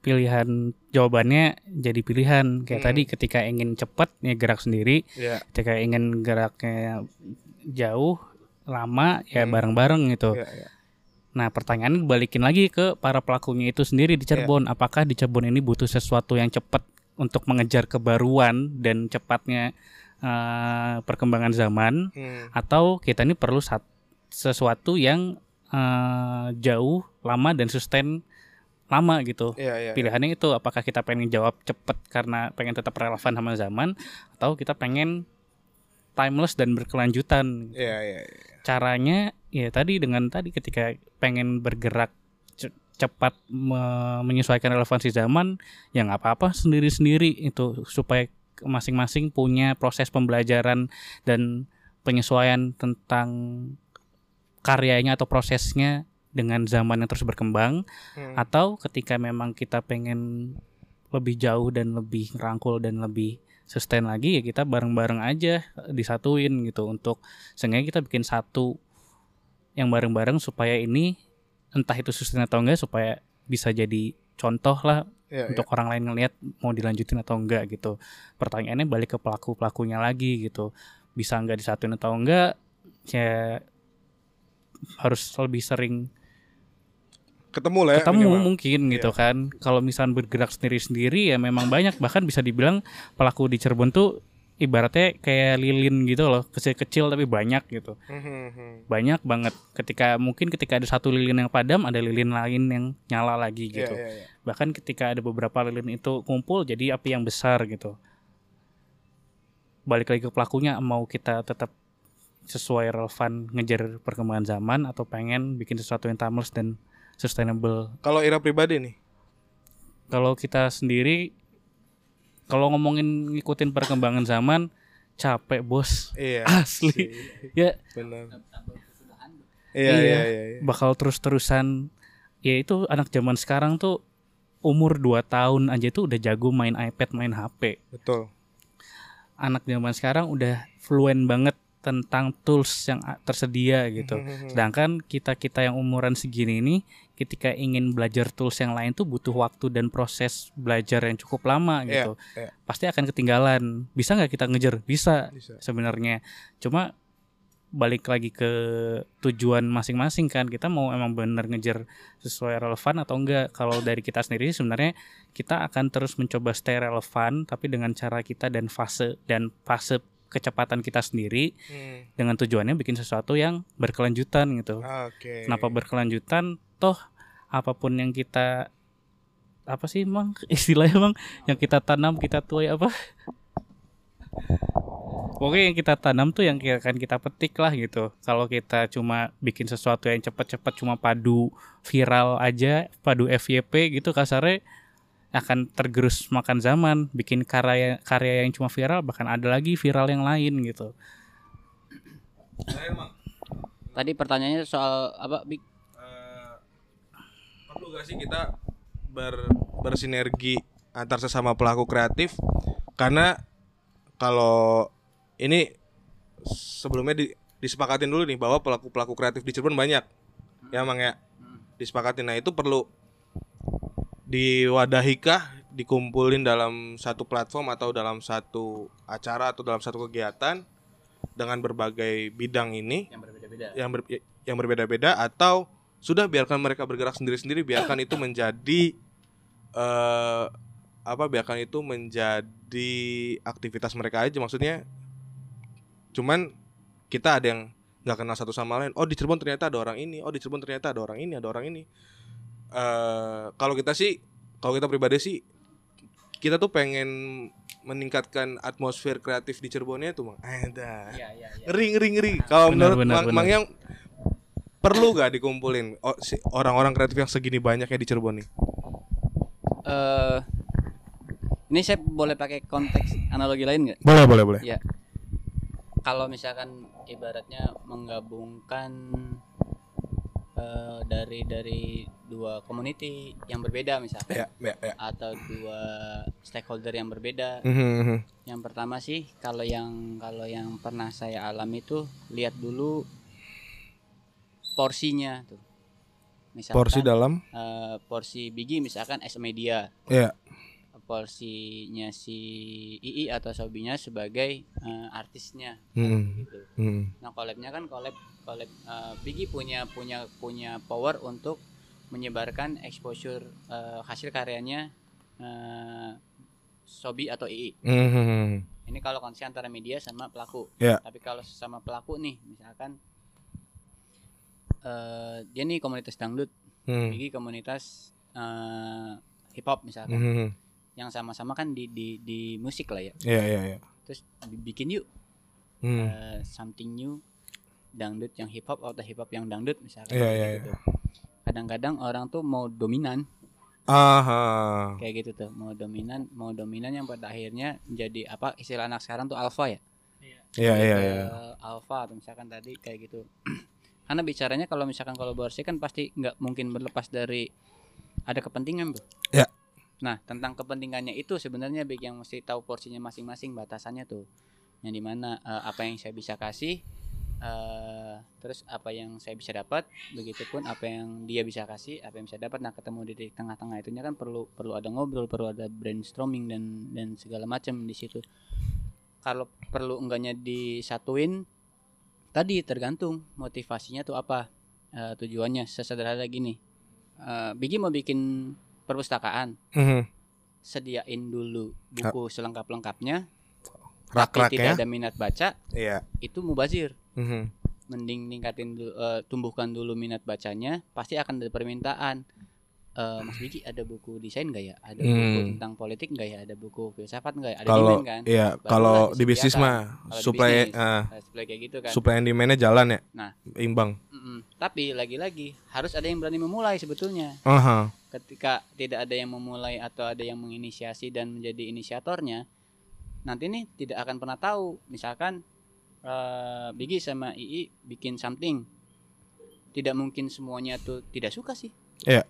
pilihan jawabannya jadi pilihan kayak Hmm. tadi ketika ingin cepat ya gerak sendiri, Ya. ketika ingin geraknya jauh lama ya Hmm. bareng-bareng gitu. ya, ya. Nah, pertanyaannya balikin lagi ke para pelakunya itu sendiri di Cirebon. Apakah di Cirebon ini butuh sesuatu yang cepat untuk mengejar kebaruan dan cepatnya eh, perkembangan zaman Hmm. atau kita ini perlu sesuatu yang eh, jauh lama dan sustain lama gitu Iya, iya. pilihannya itu apakah kita pengen jawab cepet karena pengen tetap relevan sama zaman atau kita pengen timeless dan berkelanjutan Iya, iya. iya. caranya ya tadi dengan tadi ketika pengen bergerak ce- cepat me- menyesuaikan relevansi zaman ya nggak apa-apa sendiri-sendiri itu supaya masing-masing punya proses pembelajaran dan penyesuaian tentang karyanya atau prosesnya dengan zaman yang terus berkembang Hmm. atau ketika memang kita pengen lebih jauh dan lebih rangkul dan lebih sustain lagi ya kita bareng-bareng aja disatuin gitu untuk seenggaknya kita bikin satu yang bareng-bareng supaya ini entah itu sustain atau enggak supaya bisa jadi contoh lah Iya, untuk orang lain ngelihat mau dilanjutin atau enggak gitu. Pertanyaannya balik ke pelaku pelakunya lagi gitu. Bisa enggak disatuin atau enggak ya harus lebih sering ketemu lah ya ketemu minimal. mungkin gitu kan. Kalau misalnya bergerak sendiri-sendiri ya memang banyak. Bahkan bisa dibilang pelaku di Cirebon tuh ibaratnya kayak lilin gitu loh kecil-kecil tapi banyak gitu. Mhm. banyak banget. Ketika mungkin ketika ada satu lilin yang padam ada lilin lain yang nyala lagi Iya, gitu. iya, iya. bahkan ketika ada beberapa lilin itu kumpul jadi api yang besar gitu. Balik lagi ke pelakunya mau kita tetap sesuai relevan ngejar perkembangan zaman atau pengen bikin sesuatu yang timeless dan sustainable? Kalau Ira pribadi nih, kalau kita sendiri kalau ngomongin ngikutin perkembangan zaman capek bos iya. [laughs] asli sih, ya Benar. Iya. Iya, iya, iya, iya. bakal terus-terusan ya itu anak zaman sekarang tuh umur 2 tahun aja tuh udah jago main iPad main HP Betul. anak zaman sekarang udah fluent banget tentang tools yang tersedia gitu Mhm. sedangkan kita kita yang umuran segini ini ketika ingin belajar tools yang lain tuh butuh waktu dan proses belajar yang cukup lama Iya, gitu iya. pasti akan ketinggalan bisa nggak kita ngejar bisa Bisa. sebenarnya cuma balik lagi ke tujuan masing-masing kan kita mau emang bener ngejar sesuai relevan atau enggak kalau dari kita sendiri sebenarnya kita akan terus mencoba stay relevan tapi dengan cara kita dan fase dan fase kecepatan kita sendiri Hmm. dengan tujuannya bikin sesuatu yang berkelanjutan gitu Oke. kenapa berkelanjutan toh apa pun yang kita apa sih emang [laughs] istilahnya emang yang kita tanam kita tuai apa Pokoknya yang kita tanam tuh yang akan kita petik lah gitu. Kalau kita cuma bikin sesuatu yang cepat-cepat cuma padu viral aja, padu FYP gitu kasarnya akan tergerus makan zaman. Bikin karya karya yang cuma viral bahkan ada lagi viral yang lain gitu. Tadi pertanyaannya soal apa? Perlu gak sih kita ber, bersinergi antar sesama pelaku kreatif? Karena kalau ini sebelumnya di, disepakatin dulu nih bahwa pelaku pelaku kreatif di Cirebon banyak. Ya emang ya? Disepakatin. Nah itu perlu diwadahikah dikumpulin dalam satu platform atau dalam satu acara atau dalam satu kegiatan dengan berbagai bidang ini? Yang berbeda-beda. yang ber- yang berbeda-beda atau sudah biarkan mereka bergerak sendiri-sendiri biarkan itu menjadi eh apa biarkan itu menjadi aktivitas mereka aja maksudnya. Cuman kita ada yang nggak kenal satu sama lain. Oh di Cirebon ternyata ada orang ini oh di Cirebon ternyata ada orang ini ada orang ini. Eh kalau kita sih kalau kita pribadi sih kita tuh pengen meningkatkan atmosfer kreatif di Cirebonnya tuh bang ada Iya, iya, iya. ngeri ngeri ngeri. Kalau Benar, menurut benar, Mang, benar. Mang yang perlu gak dikumpulin oh, si- orang-orang kreatif yang segini banyaknya di Cirebon nih Eh ini saya boleh pakai konteks analogi lain nggak? boleh boleh boleh Ya. Kalau misalkan ibaratnya menggabungkan eh, dari dari dua community yang berbeda misalkan ya ya ya atau dua stakeholder yang berbeda. Mhm, mhm. Yang pertama sih kalau yang kalau yang pernah saya alami itu lihat dulu porsinya tuh. Misalkan porsi dalam eh, porsi Bigi misalkan a media, ya porsinya si II atau Sobinya sebagai eh, artisnya Mhm, gitu. mhm. Nah, collabnya kan collab collab eh, Bigi punya punya punya power untuk menyebarkan exposure eh, hasil karyanya eh, Sobi atau II. Mhm. Ini kalau konsep antara media sama pelaku. Ya. Tapi kalau sesama pelaku nih, misalkan eh dia nih komunitas dangdut, Hmm. Bigi komunitas eh hip hop misalkan, Mhm. yang sama-sama kan di di di musik lah ya. Iya iya iya. Terus bi- bikin yuk Hmm. eh, something new dangdut yang hip hop atau hip hop yang dangdut misalkan. Iya, kayak iya, gitu. Kadang-kadang orang tuh mau dominan Aha. kayak gitu tuh, mau dominan, mau dominan yang pada akhirnya menjadi apa istilah anak sekarang tuh alpha ya. Iya iya ke iya. alpha atau misalkan tadi kayak gitu [clears throat] karena bicaranya kalau misalkan kolaborasi kan pasti nggak mungkin berlepas dari ada kepentingan bro Ya. nah tentang kepentingannya itu sebenarnya baik yang mesti tahu porsinya masing-masing batasannya tuh. Yang di mana eh, apa yang saya bisa kasih eh, terus apa yang saya bisa dapat begitupun apa yang dia bisa kasih apa yang bisa dapat. Nah ketemu di tengah-tengah itunya kan perlu perlu ada ngobrol perlu ada brainstorming dan dan segala macam di situ. Kalau perlu enggaknya disatuin tadi tergantung motivasinya tuh apa Eh, tujuannya sesederhana gini Eh, Bigi mau bikin perpustakaan Mhm. sediain dulu buku selengkap-lengkapnya tapi Rak-raknya. tidak ada minat baca Iya. itu mubazir Mhm. mending ningkatin eh, tumbuhkan dulu minat bacanya pasti akan ada permintaan Eh, Mas Bigi ada buku desain nggak ya ada buku Hmm. tentang politik nggak ya ada buku filsafat nggak ya ada Kalau demand kan iya kalau di bisnis mah supply bisnis, ah, Nah, sebelah kayak gitu kan supply and demand-nya jalan ya. Nah. imbang. Mm-mm. Tapi lagi-lagi harus ada yang berani memulai sebetulnya. Aha. Ketika tidak ada yang memulai atau ada yang menginisiasi dan menjadi inisiatornya, nanti nih tidak akan pernah tahu. Misalkan eh Bigi sama II bikin something, tidak mungkin semuanya tuh tidak suka sih. Iya.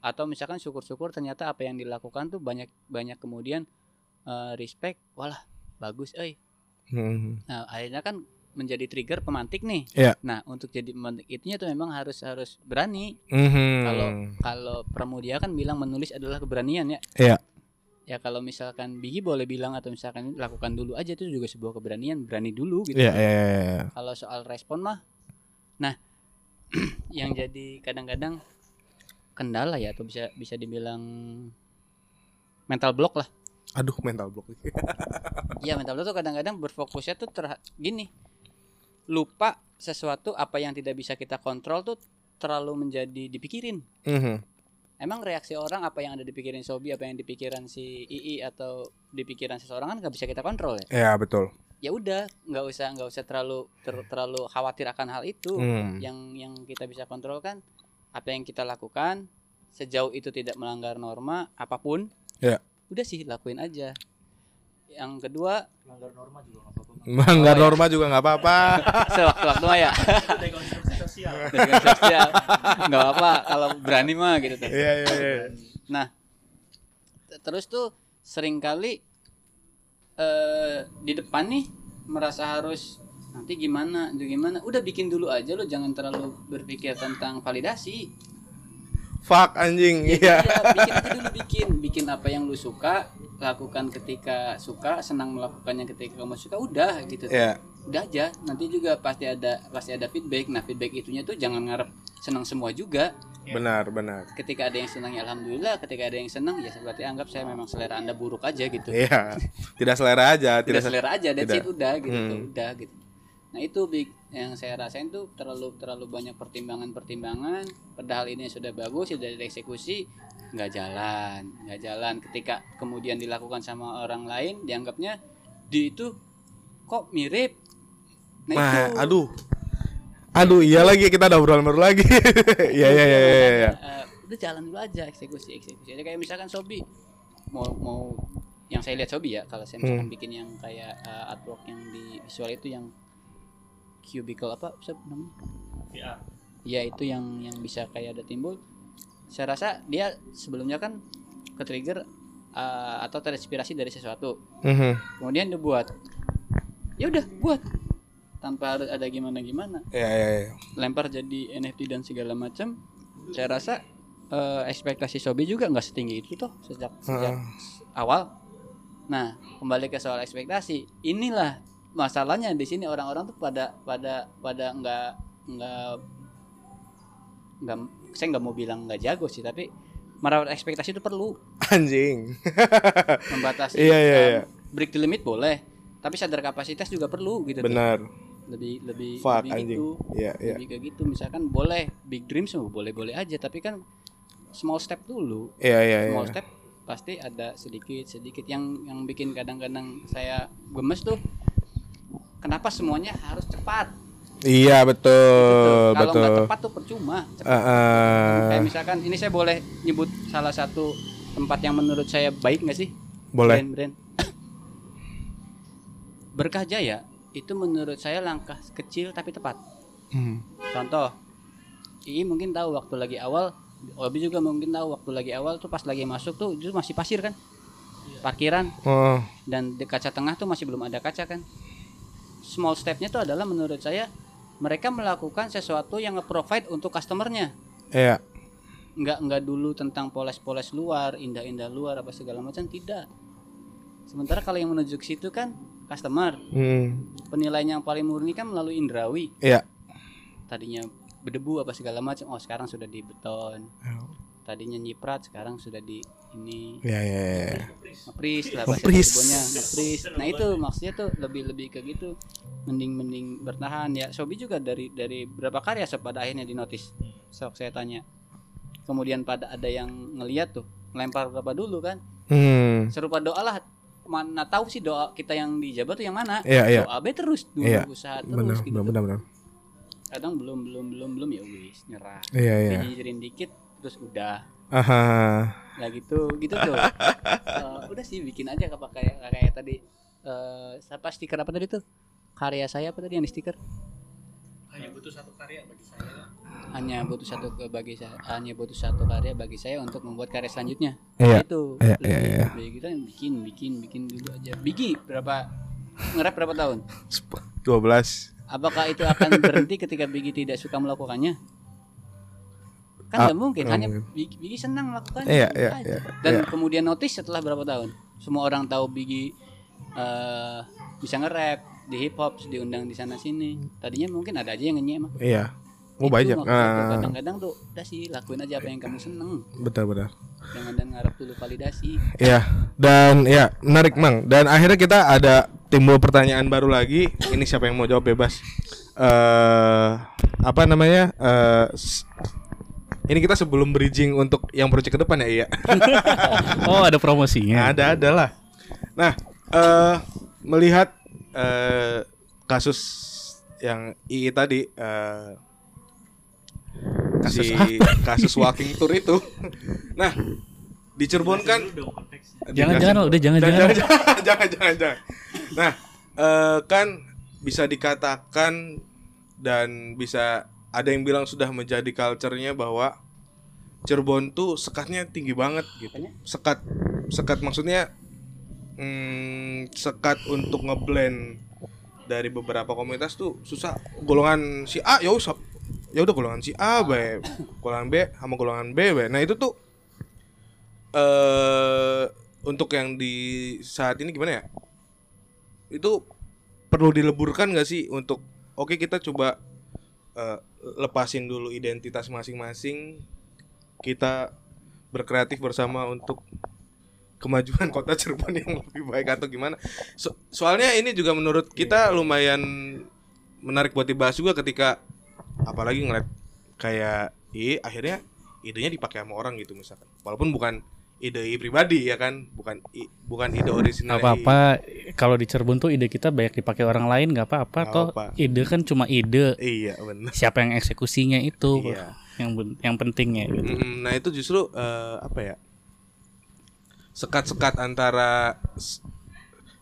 Atau misalkan syukur-syukur ternyata apa yang dilakukan tuh banyak banyak kemudian eh, respect, walah bagus, eh. Mhm. Nah akhirnya kan menjadi trigger pemantik nih. Iya. Nah untuk jadi pemantik itunya tuh memang harus harus berani. Mhm. Kalau kalau Pramudia kan bilang menulis adalah keberanian ya. Iya. Ya kalau misalkan Bigi boleh bilang atau misalkan lakukan dulu aja itu juga sebuah keberanian, berani dulu gitu. Iya iya iya, iya. Kalau soal respon mah, nah [clears throat] yang jadi kadang-kadang kendala ya atau bisa bisa dibilang mental block lah. Aduh mental block. [laughs] Iya mental block tuh kadang-kadang berfokusnya tuh ter gini lupa sesuatu apa yang tidak bisa kita kontrol tuh terlalu menjadi dipikirin. Mhm. Emang reaksi orang apa yang ada di pikiran Sobi, apa yang di pikiran si II atau di pikiran seseorang kan nggak bisa kita kontrol ya. Iya betul. Ya udah, nggak usah nggak usah terlalu ter- terlalu khawatir akan hal itu. Hmm. Yang yang kita bisa kontrol kan apa yang kita lakukan sejauh itu tidak melanggar norma apa pun. Ya. Udah sih lakuin aja. Yang kedua, Melanggar norma juga nggak apa-apa. Melanggar Oh, norma juga nggak apa-apa. [laughs] sewaktu-waktu ya. Sosial. Sosial. Nggak apa kalau berani mah gitu tuh. Iya iya iya. Nah, terus tuh sering kali eh di depan nih merasa harus nanti gimana, gimana. Udah bikin dulu aja lo, jangan terlalu berpikir tentang validasi. Fuck anjing. Iya. Iya, bikin aja dulu bikin, bikin apa yang lu suka, lakukan ketika suka, senang melakukannya ketika kamu suka, udah gitu. Iya. Udah aja, nanti juga pasti ada pasti ada feedback. Nah, feedback itunya tuh jangan ngarep senang semua juga. Benar benar. ketika ada yang senang ya alhamdulillah ketika ada yang senang ya berarti anggap saya memang selera anda buruk aja gitu Iya. Tidak selera aja. tidak Tidak. se- selera aja it udah gitu Hmm. tuh, udah gitu nah itu big yang saya rasain tuh terlalu terlalu banyak pertimbangan pertimbangan padahal ini sudah bagus sudah dieksekusi nggak jalan nggak jalan ketika kemudian dilakukan sama orang lain dianggapnya di itu kok mirip nah Nah, itu aduh. Aduh, iya lagi kita ada obrolan baru lagi. [laughs] Iya iya iya iya. iya. Eh, udah jalan dulu aja eksekusi eksekusi aja kayak misalkan Sobi mau mau yang saya lihat Sobi ya kalau saya Hmm. misalkan bikin yang kayak eh, artwork yang di visual itu yang cubicle apa Sob, namanya? VR. ya itu yang yang bisa kayak ada timbul. Saya rasa dia sebelumnya kan ke trigger eh, atau terinspirasi dari sesuatu. Mhm. kemudian dia buat ya udah buat. Tanpa harus ada gimana gimana Iya iya iya. lempar jadi NFT dan segala macam saya rasa eh, ekspektasi Sobi juga nggak setinggi itu toh sejak sejak s- awal. Nah kembali ke soal ekspektasi. Inilah masalahnya di sini orang-orang tuh pada pada pada nggak nggak nggak saya nggak mau bilang nggak jago sih tapi merawat ekspektasi itu perlu Anjing. [laughs] membatasi Iya, iya, um, iya. break the limit boleh tapi sadar kapasitas juga perlu gitu tuh. Benar. lebih lebih Fuck lebih anjing. gitu Iya, iya. lebih kayak gitu misalkan boleh big dreams boleh boleh aja tapi kan small step dulu iya, iya. small step pasti ada sedikit sedikit yang yang bikin kadang-kadang saya gemes tuh kenapa semuanya harus cepat Iya, betul, Gitu. kalau betul. nggak cepat tuh percuma cepat Ah, ah. kayak misalkan ini saya boleh nyebut salah satu tempat yang menurut saya baik nggak sih boleh. brand-brand [coughs] Berkah Jaya itu menurut saya langkah kecil tapi tepat Hmm. Contoh, Ii mungkin tahu waktu lagi awal, Obi juga mungkin tahu waktu lagi awal tuh pas lagi masuk tuh itu masih pasir kan, parkiran Oh, dan di kaca tengah tuh masih belum ada kaca kan. Small stepnya tuh adalah menurut saya mereka melakukan sesuatu yang nge-provide untuk customernya, iya. nggak nggak dulu tentang poles-poles luar, indah-indah luar apa segala macam tidak. Sementara kalau yang menuju ke situ kan customer, Hmm. penilaian yang paling murni kan melalui indrawi. Iya. tadinya berdebu apa segala macam oh sekarang sudah di beton tadinya nyiprat sekarang sudah di ini Iya, iya, iya. ngepris lah bahasa Ngepris. Nah itu maksudnya tuh lebih lebih ke gitu mending mending bertahan. Ya Sobi juga dari dari berapa karya sob pada akhirnya di notice sok saya tanya. Kemudian pada ada yang ngeliat tuh ngelempar berapa dulu kan? Hmm. serupa doa lah. Mana tahu sih doa kita yang dijabah tuh yang mana? Iya, iya. doa be terus dulu Iya, usaha Benar, terus gitu benar, benar, benar. kadang belum belum belum belum ya wis nyerah. Iya, iya. nyinyirin dikit terus udah. Aha. nah gitu gitu tuh. [laughs] Eh, udah sih bikin aja apa kayak kayak tadi. Eh siapa stiker apa tadi tuh karya saya apa tadi yang di stiker Hanya butuh satu karya bagi saya. hanya butuh satu ke bagi saya hanya butuh satu karya bagi saya untuk membuat karya selanjutnya Iya, itu iya, iya, iya. lebih kita bikin bikin bikin dulu aja Bigi berapa ngerap berapa tahun 12. apakah itu akan berhenti ketika Bigi tidak suka melakukannya kan Ah, nggak mungkin hanya. Bigi, Bigi senang melakukannya Iya, udah iya, iya, dan iya. kemudian notice setelah berapa tahun semua orang tahu Bigi eh bisa nge-rap di hip hop diundang di sana sini tadinya mungkin ada aja yang nyanyi emang Iya. Mau banyak. Ah, kadang-kadang tuh udah sih lakuin aja apa yang kamu seneng betul betul. jangan dan ngarep dulu validasi Iya. Dan ya menarik mang. Dan akhirnya kita ada timbul pertanyaan baru lagi. Ini siapa yang mau jawab bebas. Eh apa namanya? Eh s- ini kita sebelum bridging untuk yang project ke depan ya iya. [laughs] Oh, ada promosinya. ada ada lah. Nah, eh melihat eh kasus yang II tadi eh Kasus si kasus walking tour itu. [laughs] Nah, di Cirebon kan Jangan jangan udah jangan jangan. jangan, jangan, [laughs] jangan, jangan, jangan. Nah, eh, kan bisa dikatakan dan bisa ada yang bilang sudah menjadi culture-nya bahwa Cirebon tuh sekatnya tinggi banget gitu. Sekat, sekat maksudnya hmm, sekat untuk ngeblend dari beberapa komunitas tuh susah. Golongan si A ya usah ya udah golongan si A, B, golongan B sama golongan B, B. Nah itu tuh eh untuk yang di saat ini gimana ya? Itu perlu dileburkan gak sih untuk oke kita coba eh, lepasin dulu identitas masing-masing kita berkreatif bersama untuk kemajuan kota Cirebon yang lebih baik atau gimana? So- soalnya ini juga menurut kita lumayan menarik buat dibahas juga ketika apalagi ngeliat kayak i akhirnya idenya dipakai sama orang gitu misalkan. Walaupun bukan ide I pribadi ya kan? Bukan i- bukan ide orisinal Nggak apa-apa. Kalau di Cirebon tuh ide kita banyak dipakai orang lain nggak apa-apa toh. apa. ide kan cuma ide. Iya benar siapa yang eksekusinya itu? Iya. yang yang pentingnya gitu. Nah itu justru eh, apa ya sekat-sekat antara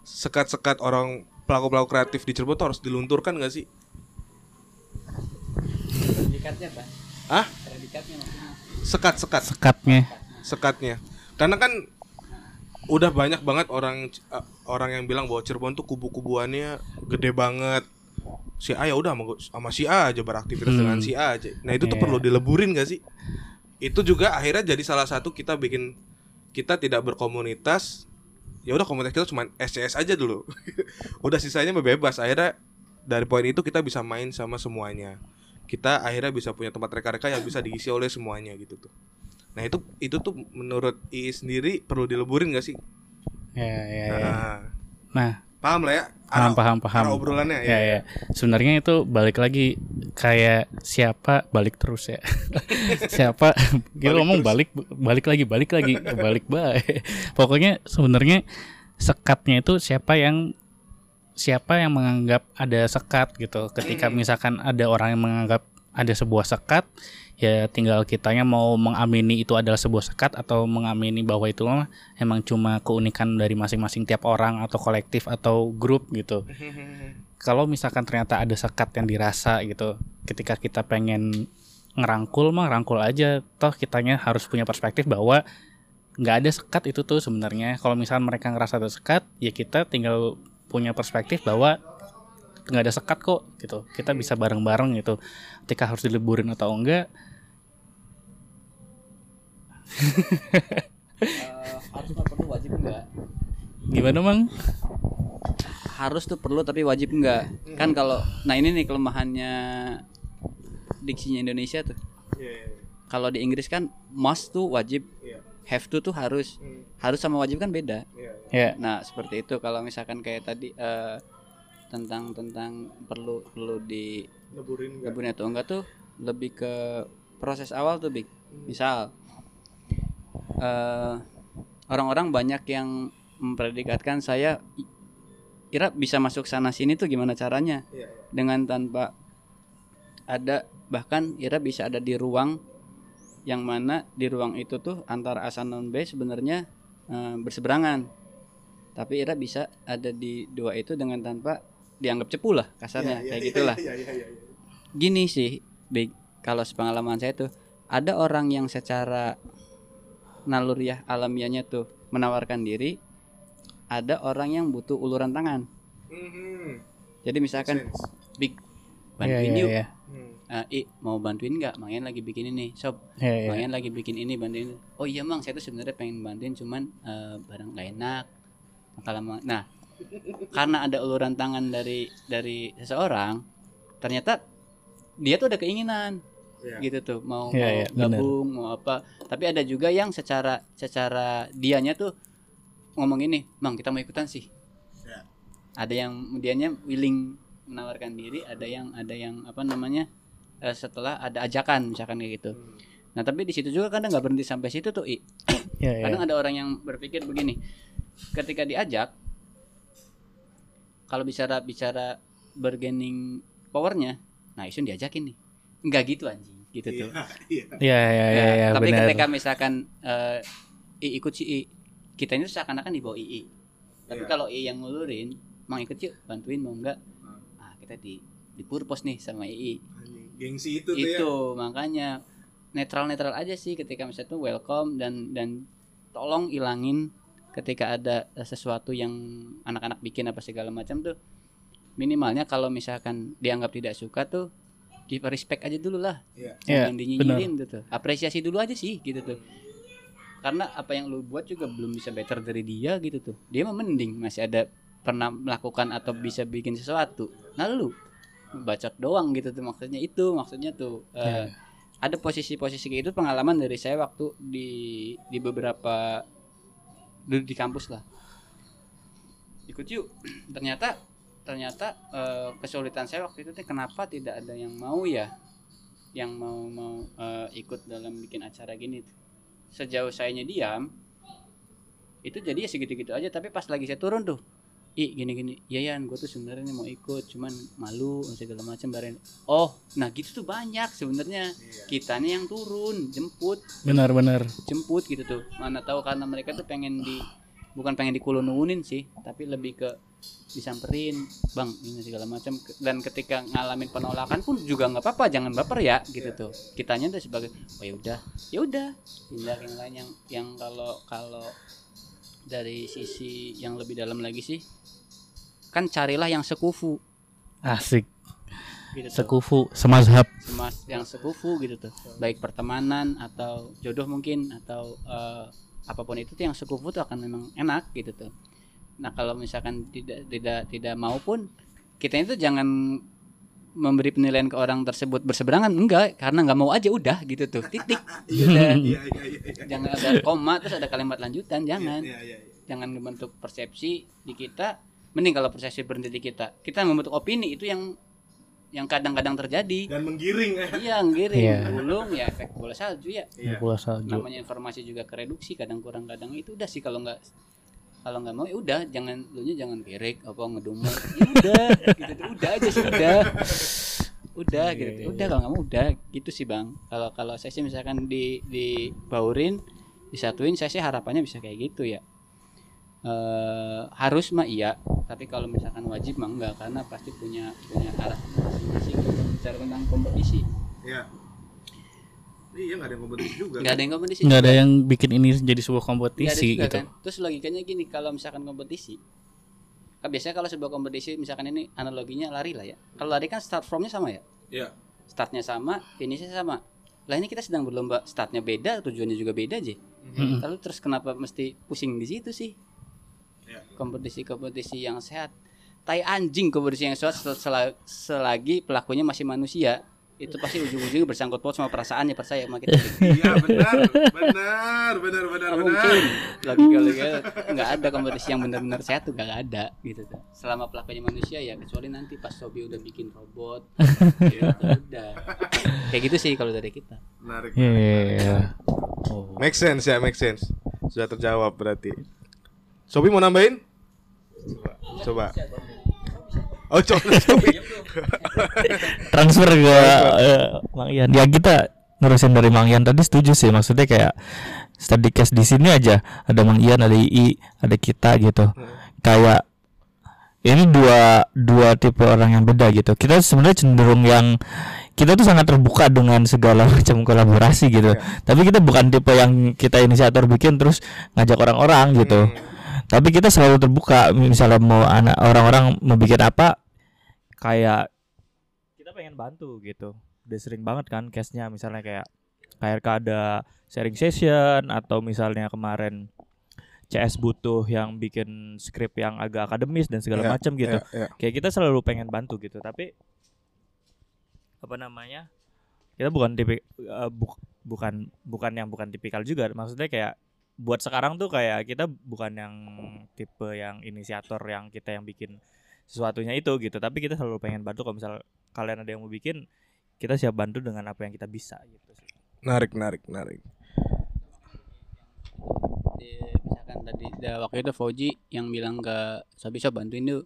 sekat-sekat orang pelaku-pelaku kreatif di Cirebon tuh harus dilunturkan gak sih? Predikatnya apa? Ah predikatnya maksudnya sekat-sekat sekatnya. Sekatnya. Karena kan udah banyak banget orang eh, orang yang bilang bahwa Cirebon tuh kubu-kubuannya gede banget. Si A ya udah sama, sama si A aja beraktivitas Hmm. dengan si A aja. Nah itu tuh Iya. perlu dileburin gak sih? Itu juga akhirnya jadi salah satu kita bikin kita tidak berkomunitas ya udah komunitas kita cuma SCS aja dulu [laughs] udah sisanya bebas akhirnya dari poin itu kita bisa main sama semuanya kita akhirnya bisa punya tempat reka-reka yang bisa diisi oleh semuanya gitu tuh Nah itu itu tuh menurut I sendiri perlu dileburin gak sih? Ya, ya, ya. Nah, Nah, paham lah ya? paham, Arah- paham, paham. arah obrolannya ya, ya. Sebenarnya itu balik lagi kayak siapa balik terus ya. [laughs] siapa kita ngomong terus. balik balik lagi balik lagi balik baik. Pokoknya sebenarnya sekatnya itu siapa yang siapa yang menganggap ada sekat gitu. Ketika misalkan ada orang yang menganggap ada sebuah sekat, ya tinggal kitanya mau mengamini itu adalah sebuah sekat atau mengamini bahwa itu emang cuma keunikan dari masing-masing tiap orang atau kolektif atau grup gitu. [laughs] Kalau misalkan ternyata ada sekat yang dirasa gitu ketika kita pengen ngerangkul mah rangkul aja toh kitanya harus punya perspektif bahwa nggak ada sekat itu tuh sebenarnya. Kalau misalkan mereka ngerasa ada sekat ya kita tinggal punya perspektif bahwa nggak ada sekat kok gitu. Kita bisa bareng-bareng gitu. Ketika harus dileburin atau enggak. Eh, harus nggak perlu wajib enggak? Gimana mang? Harus tuh perlu tapi wajib enggak? Kan kalau nah ini nih kelemahannya diksinya Indonesia tuh. Kalau di Inggris kan must tuh wajib. Have to tuh harus. Harus sama wajib kan beda. Ya nah seperti itu kalau misalkan kayak tadi eh, tentang tentang perlu perlu di leburin nggak? leburin atau enggak tuh lebih ke proses awal tuh big misal eh, orang-orang banyak yang mempredikatkan saya i- Ira bisa masuk sana sini tuh gimana caranya? Iya, dengan tanpa ada bahkan Ira bisa ada di ruang yang mana di ruang itu tuh antara A sama non B sebenarnya eh, berseberangan. Tapi Ira bisa ada di dua itu dengan tanpa dianggap cepu lah kasarnya Iya, kayak iya, gitulah iya, iya, iya, iya. gini sih Big kalau sepengalaman saya tuh ada orang yang secara naluriah alamiahnya tuh menawarkan diri ada orang yang butuh uluran tangan Mhm. jadi misalkan Sense. Big ya bantuin ya yuk ya Hmm. Eh, I mau bantuin nggak Mangen lagi bikin ini sob ya, ya. Mangen lagi bikin ini bantuin oh iya mang saya tuh sebenarnya pengen bantuin cuman eh, barang nggak enak kalau nah karena ada uluran tangan dari dari seseorang ternyata dia tuh ada keinginan Iya. gitu tuh mau Iya, mau iya, benar. gabung mau apa tapi ada juga yang secara secara dianya tuh ngomong ini mang kita mau ikutan sih Ya. ada yang dianya willing menawarkan diri ada yang ada yang apa namanya eh, setelah ada ajakan misalkan kayak gitu nah tapi di situ juga kadang nggak berhenti sampai situ tuh I. ya. kadang ada orang yang berpikir begini ketika diajak kalau bicara bicara bargaining powernya nah isun diajakin nih nggak gitu anjing gitu tuh Iya. ya ya ya, Ya, ya, tapi benar. ketika misalkan eh, I ikut si I, kita ini seakan-akan di bawah II. Tapi Iya. kalau I yang ngulurin, mau ikut yuk, bantuin mau enggak? Ah, kita di di purpose nih sama II. Gengsi itu tuh ya. Itu makanya netral-netral aja sih ketika misalnya tuh welcome dan dan tolong ilangin ketika ada sesuatu yang anak-anak bikin apa segala macam tuh minimalnya kalau misalkan dianggap tidak suka tuh give respect aja dulu lah. Iya. Iya, jangan dinyinyirin gitu. Apresiasi dulu aja sih gitu tuh. Karena apa yang lu buat juga belum bisa better dari dia gitu tuh. Dia mah mending masih ada pernah melakukan atau bisa bikin sesuatu. Nah lu bacot doang gitu tuh maksudnya itu maksudnya tuh eh, ada posisi-posisi kayak itu pengalaman dari saya waktu di di beberapa dulu di kampus lah. Ikut yuk. Ternyata ternyata eh, kesulitan saya waktu itu teh kenapa tidak ada yang mau ya? Yang mau mau eh, ikut dalam bikin acara gini sejauh sayanya diam itu jadi ya segitu-gitu aja. Tapi pas lagi saya turun tuh ih gini-gini. Ya Yan gue tuh sebenarnya mau ikut cuman malu segala macam bareng oh nah gitu tuh banyak sebenarnya. Kita nih yang turun jemput. Benar-benar jemput gitu tuh. Mana tahu karena mereka tuh pengen di bukan pengen dikulununin sih tapi lebih ke disamperin. Bang ini segala macam. Dan ketika ngalamin penolakan pun juga nggak apa-apa jangan baper ya gitu tuh. Kitanya tuh sebagai oh ya udah ya udah. Tindak yang lain yang yang kalau kalau dari sisi yang lebih dalam lagi sih kan carilah yang sekufu. Asik. Gitu tuh. Sekufu semazhab. Semas yang sekufu gitu tuh. Baik pertemanan atau jodoh mungkin atau eh, apa pun itu tuh yang sekufu tuh akan memang enak gitu tuh. Nah kalau misalkan tidak tidak tidak mau pun kita itu jangan memberi penilaian ke orang tersebut berseberangan. Enggak karena nggak mau aja udah gitu tuh. Titik. [laughs] Udah Iya, iya, iya, iya. jangan ada koma terus ada kalimat lanjutan jangan. Iya, iya, iya. jangan membentuk persepsi di kita mending kalau persepsi berhenti di kita. Kita membentuk opini itu yang yang kadang-kadang terjadi. Dan menggiring ya. iya ngiring Iya. gulung ya efek bola salju ya. Iya. Bola salju. namanya informasi juga kereduksi kadang kurang kadang itu udah sih. Kalau nggak kalau nggak mau ya udah. Jangan lu nya jangan gerik apa ngedumel. Ya udah gitu. Tuh, udah aja sih udah. Udah gitu. tuh. udah kalau nggak mau udah. Gitu sih bang. Kalau kalau saya sih misalkan di di baurin disatuin saya sih harapannya bisa kayak gitu ya eh harus mah iya tapi kalau misalkan wajib mah enggak karena pasti punya punya arah masing-masing bicara tentang kompetisi Iya. Iya nggak ada yang kompetisi juga. nggak ada yang kompetisi nggak ada yang bikin ini jadi sebuah kompetisi juga gitu kan. Terus logikanya gini, kalau misalkan kompetisi, kan biasanya kalau sebuah kompetisi misalkan ini analoginya lari lah ya. Kalau lari kan start formnya sama ya, Iya. startnya sama, finishnya sama. Lah ini kita sedang berlomba, startnya beda, tujuannya juga beda aja. Mm-mm. Lalu terus kenapa mesti pusing di situ sih? Iya. Kompetisi-kompetisi yang sehat. Tai anjing kompetisi yang sehat sel- sel- selagi pelakunya masih manusia. Itu pasti ujung-ujungnya bersangkut paut sama perasaannya percaya sama kita. Iya benar, benar, benar, benar, mungkin logika logika nggak ada kompetisi yang benar-benar sehat tuh nggak ada gitu tuh selama pelakunya manusia ya kecuali nanti pas Sobi udah bikin robot gitu, udah kayak gitu sih kalau dari kita Menarik. Iya. menarik. iya, iya. Oh. Make sense ya, make sense. Sudah terjawab berarti. Sobi mau nambahin? Coba. Coba. Oh, coba. [laughs] Sobi. transfer ke eh, Mang Ian. Ya kita nerusin dari Mang Ian tadi setuju sih maksudnya kayak study case di sini aja ada Mang Ian, ada II, ada kita gitu. Kayak ini dua dua tipe orang yang beda gitu. Kita sebenarnya cenderung yang kita tuh sangat terbuka dengan segala [laughs] macam kolaborasi gitu. Tapi kita bukan tipe yang kita inisiator bikin terus ngajak orang-orang gitu. Tapi kita selalu terbuka misalnya mau anak orang-orang mau bikin apa kayak kita pengen bantu gitu. Udah sering banget kan case-nya misalnya kayak KRK ada sharing session atau misalnya kemarin CS butuh yang bikin skrip yang agak akademis dan segala Iya, macam gitu. Iya, iya. Kayak kita selalu pengen bantu gitu, tapi apa namanya? Kita bukan tipe eh, buk- bukan bukan yang bukan tipikal juga. Maksudnya kayak buat sekarang tuh kayak kita bukan yang tipe yang inisiator yang kita yang bikin sesuatunya itu gitu. Tapi kita selalu pengen bantu kalau misal kalian ada yang mau bikin kita siap bantu dengan apa yang kita bisa gitu sih. Menarik, menarik, menarik. Di- misalkan tadi da- waktu itu Fauji yang bilang ke Sobi Sob bantuin yuk.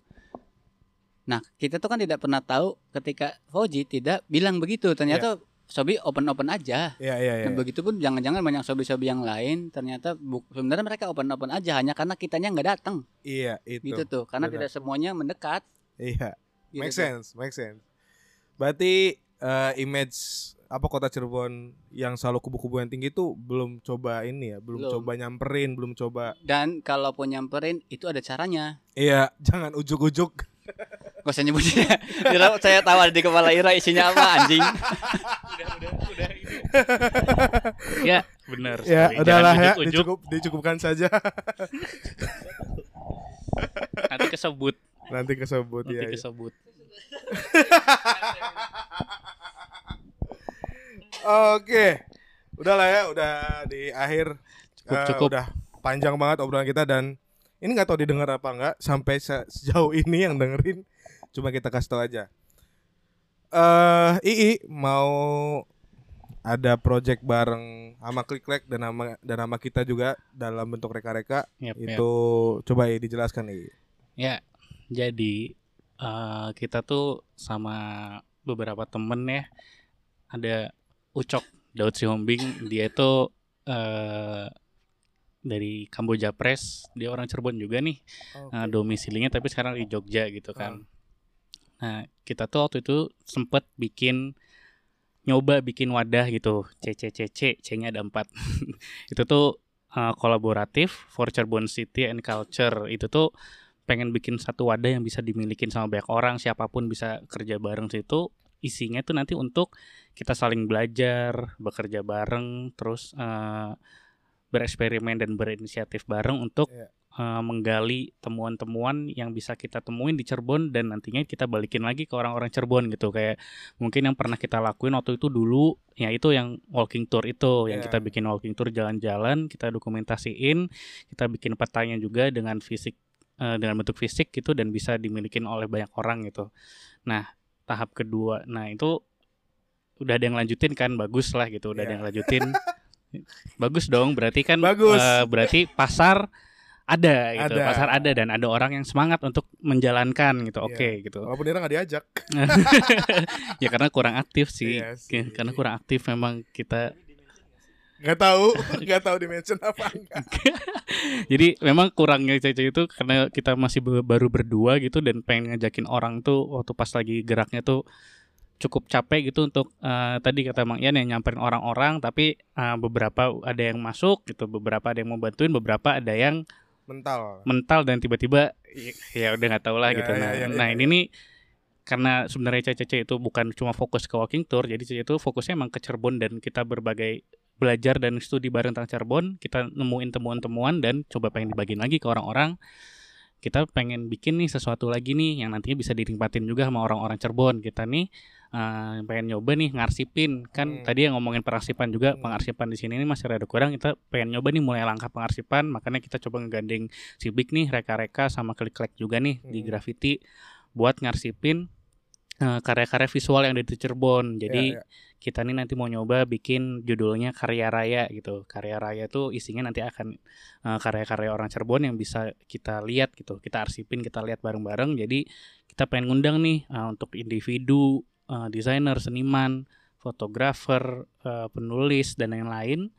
Nah kita tuh kan tidak pernah tahu ketika Fauji tidak bilang begitu. Ternyata Sobi open-open aja Iya, iya, iya. Dan begitupun jangan-jangan banyak sobi-sobi yang lain ternyata bu- sebenarnya mereka open-open aja hanya karena kitanya nggak datang Iya, itu. gitu tuh karena benar. tidak semuanya mendekat Iya. gitu make tuh. sense, make sense. Berarti eh, image apa kota Cirebon yang selalu kubu-kubu yang tinggi itu belum coba ini ya, belum, Belum. coba nyamperin, belum coba. dan kalaupun nyamperin itu ada caranya Iya, [laughs] jangan ujuk-ujuk. gak usah nyebutnya saya tahu ada di kepala Ira isinya apa anjing [laughs] [laughs] ya benar ya, udahlah ya, dicukup, dicukupkan saja. nanti kesebut Nanti kesebut nanti ya. ya. kesebut Oke. Udahlah ya, udah di akhir. Cukup, Eh, cukup. Udah panjang banget obrolan kita dan ini nggak tahu didengar apa enggak sampai se- sejauh ini yang dengerin cuma kita kasih tahu aja. Eh, Ii mau ada project bareng sama Kliklek dan nama dan nama kita juga dalam bentuk reka-reka. Yap. itu coba Ii dijelaskan Ii. Ya, jadi eh, kita tuh sama beberapa temen ya. Ada Ucok Daud Sihombing. Dia itu eh dari Kamboja Press. Dia orang Cirebon juga nih. Eh, domisilinya tapi sekarang di Jogja gitu kan. Nah kita tuh waktu itu sempet bikin nyoba bikin wadah gitu. CCCC C-nya ada empat. [laughs] Itu tuh eh, kolaboratif for Cirebon City and Culture. Itu tuh pengen bikin satu wadah yang bisa dimilikin sama banyak orang. Siapa pun bisa kerja bareng situ. Isinya tuh nanti untuk kita saling belajar bekerja bareng terus eh, bereksperimen dan berinisiatif bareng untuk Iya. Eh, menggali temuan-temuan yang bisa kita temuin di Cirebon dan nantinya kita balikin lagi ke orang-orang Cirebon gitu kayak mungkin yang pernah kita lakuin waktu itu dulu ya itu yang walking tour itu yang Iya. kita bikin walking tour jalan-jalan kita dokumentasiin kita bikin petanya juga dengan fisik eh, dengan bentuk fisik gitu dan bisa dimilikin oleh banyak orang gitu nah tahap kedua nah itu udah ada yang lanjutin kan bagus lah gitu udah ada Iya. yang lanjutin [laughs] bagus dong berarti kan Bagus. eh, berarti pasar ada gitu Ada. pasar ada dan ada orang yang semangat untuk menjalankan gitu Iya. oke gitu Walaupun dia nggak diajak. [laughs] ya karena kurang aktif sih Iya sih. Ya, karena kurang aktif memang kita Nggak tahu, [laughs] nggak tahu dimension apa enggak. [laughs] jadi memang kurangnya Cece itu karena kita masih baru berdua gitu dan pengen ngajakin orang tuh waktu pas lagi geraknya tuh cukup capek gitu untuk eh, tadi kata Mang Ian yang nyamperin orang-orang tapi eh, beberapa ada yang masuk gitu beberapa ada yang mau bantuin beberapa ada yang Mental. mental dan tiba-tiba ya, ya udah nggak tahu lah Ya, gitu. ya, Nah, ya, nah ya, ini nih karena sebenarnya Cece itu bukan cuma fokus ke walking tour, jadi Cece itu fokusnya emang ke Cirebon dan kita berbagai belajar dan studi bareng tentang Cirebon, kita nemuin temuan-temuan dan coba pengen dibagiin lagi ke orang-orang. Kita pengen bikin nih sesuatu lagi nih yang nantinya bisa dinikmatin juga sama orang-orang Cirebon. Kita nih eh, pengen nyoba nih ngarsipin kan Hmm. tadi yang ngomongin pengarsipan juga Hmm. pengarsipan di sini ini masih rada kurang kita pengen nyoba nih mulai langkah pengarsipan makanya kita coba ngegandeng si Big nih reka-reka sama klik-klik juga nih di Hmm. graffiti buat ngarsipin eh, karya-karya visual yang ada di Cirebon. Jadi Ya, ya. kita nih nanti mau nyoba bikin judulnya karya raya gitu. Karya raya tuh isinya nanti akan eh, karya-karya orang Cirebon yang bisa kita lihat gitu. Kita arsipin, kita lihat bareng-bareng. Jadi kita pengen ngundang nih eh, untuk individu, eh, desainer, seniman, fotografer, eh, penulis dan lain-lain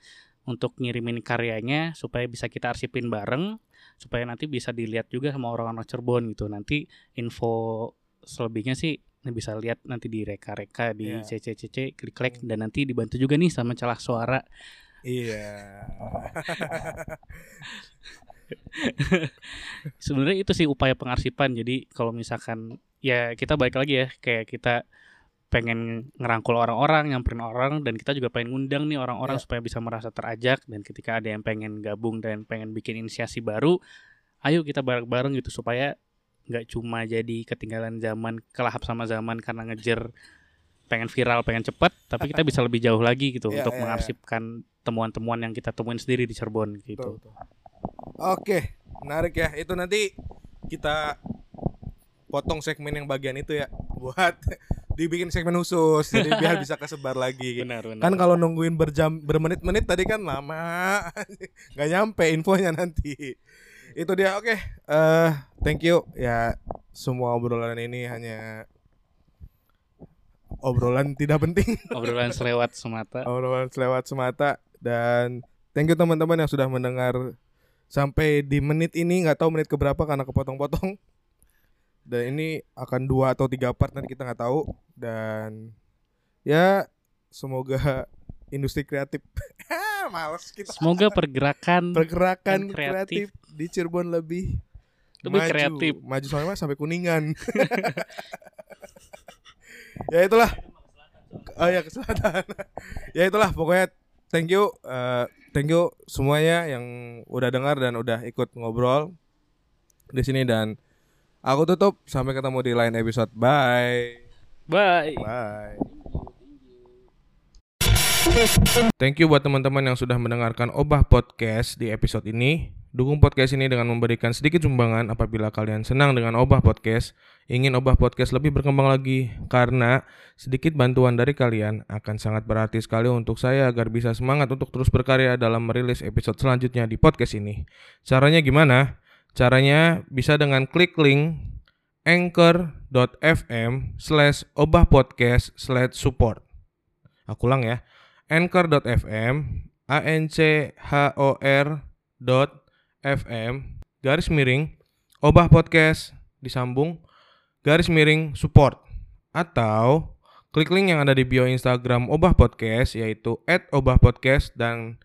untuk ngirimin karyanya supaya bisa kita arsipin bareng supaya nanti bisa dilihat juga sama orang-orang Cirebon gitu. Nanti info selebihnya sih bisa lihat nanti di reka-reka di Iya. CCCC klik-klik dan nanti dibantu juga nih sama celah suara Iya. [laughs] sebenarnya itu sih upaya pengarsipan jadi kalau misalkan ya kita balik lagi ya kayak kita pengen ngerangkul orang-orang nyamperin orang dan kita juga pengen ngundang nih orang-orang Ya. supaya bisa merasa terajak dan ketika ada yang pengen gabung dan pengen bikin inisiasi baru ayo kita bareng-bareng gitu supaya nggak cuma jadi ketinggalan zaman kelahap sama zaman karena ngejer pengen viral pengen cepet tapi kita bisa lebih jauh lagi gitu [laughs] Ya, untuk ya, ya. mengarsipkan temuan-temuan yang kita temuin sendiri di Cirebon Betul, gitu betul. Oke, menarik ya. Itu nanti kita potong segmen yang bagian itu ya buat [laughs] dibikin segmen khusus jadi biar [laughs] bisa kesebar lagi. benar benar Kan kalau nungguin berjam bermenit-menit tadi kan lama. [laughs] nggak nyampe infonya nanti. Itu dia. Oke. eh thank you ya semua obrolan ini hanya obrolan tidak penting. obrolan selewat semata obrolan selewat semata dan thank you teman-teman yang sudah mendengar sampai di menit ini nggak tahu menit keberapa karena kepotong-potong dan ini akan dua atau tiga part nanti kita nggak tahu dan ya semoga [laughs] industri kreatif [laughs] males kita Semoga pergerakan pergerakan kreatif. kreatif. di Cirebon lebih Lebih maju. kreatif. maju soalnya sampai kuningan [laughs] ya itulah oh ya ke selatan ya itulah pokoknya thank you eh, thank you semuanya yang udah dengar dan udah ikut ngobrol di sini dan aku tutup sampai ketemu di lain episode bye bye bye Thank you buat teman-teman yang sudah mendengarkan Obah Podcast di episode ini. Dukung podcast ini dengan memberikan sedikit sumbangan apabila kalian senang dengan Obah Podcast, ingin Obah Podcast lebih berkembang lagi karena sedikit bantuan dari kalian akan sangat berarti sekali untuk saya agar bisa semangat untuk terus berkarya dalam merilis episode selanjutnya di podcast ini. Caranya gimana? Caranya bisa dengan klik link anchor.fm slash obahpodcast slash support. Aku ulang ya. Anchor.fm a n c h o r dot fm garis miring obah podcast disambung garis miring support. Atau klik link yang ada di bio Instagram obah podcast yaitu @obahpodcast dan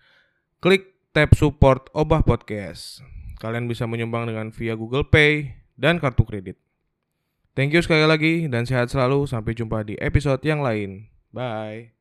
klik tab support obah podcast kalian bisa menyumbang dengan via Google Pay dan kartu kredit. Thank you sekali lagi dan sehat selalu. Sampai jumpa di episode yang lain. Bye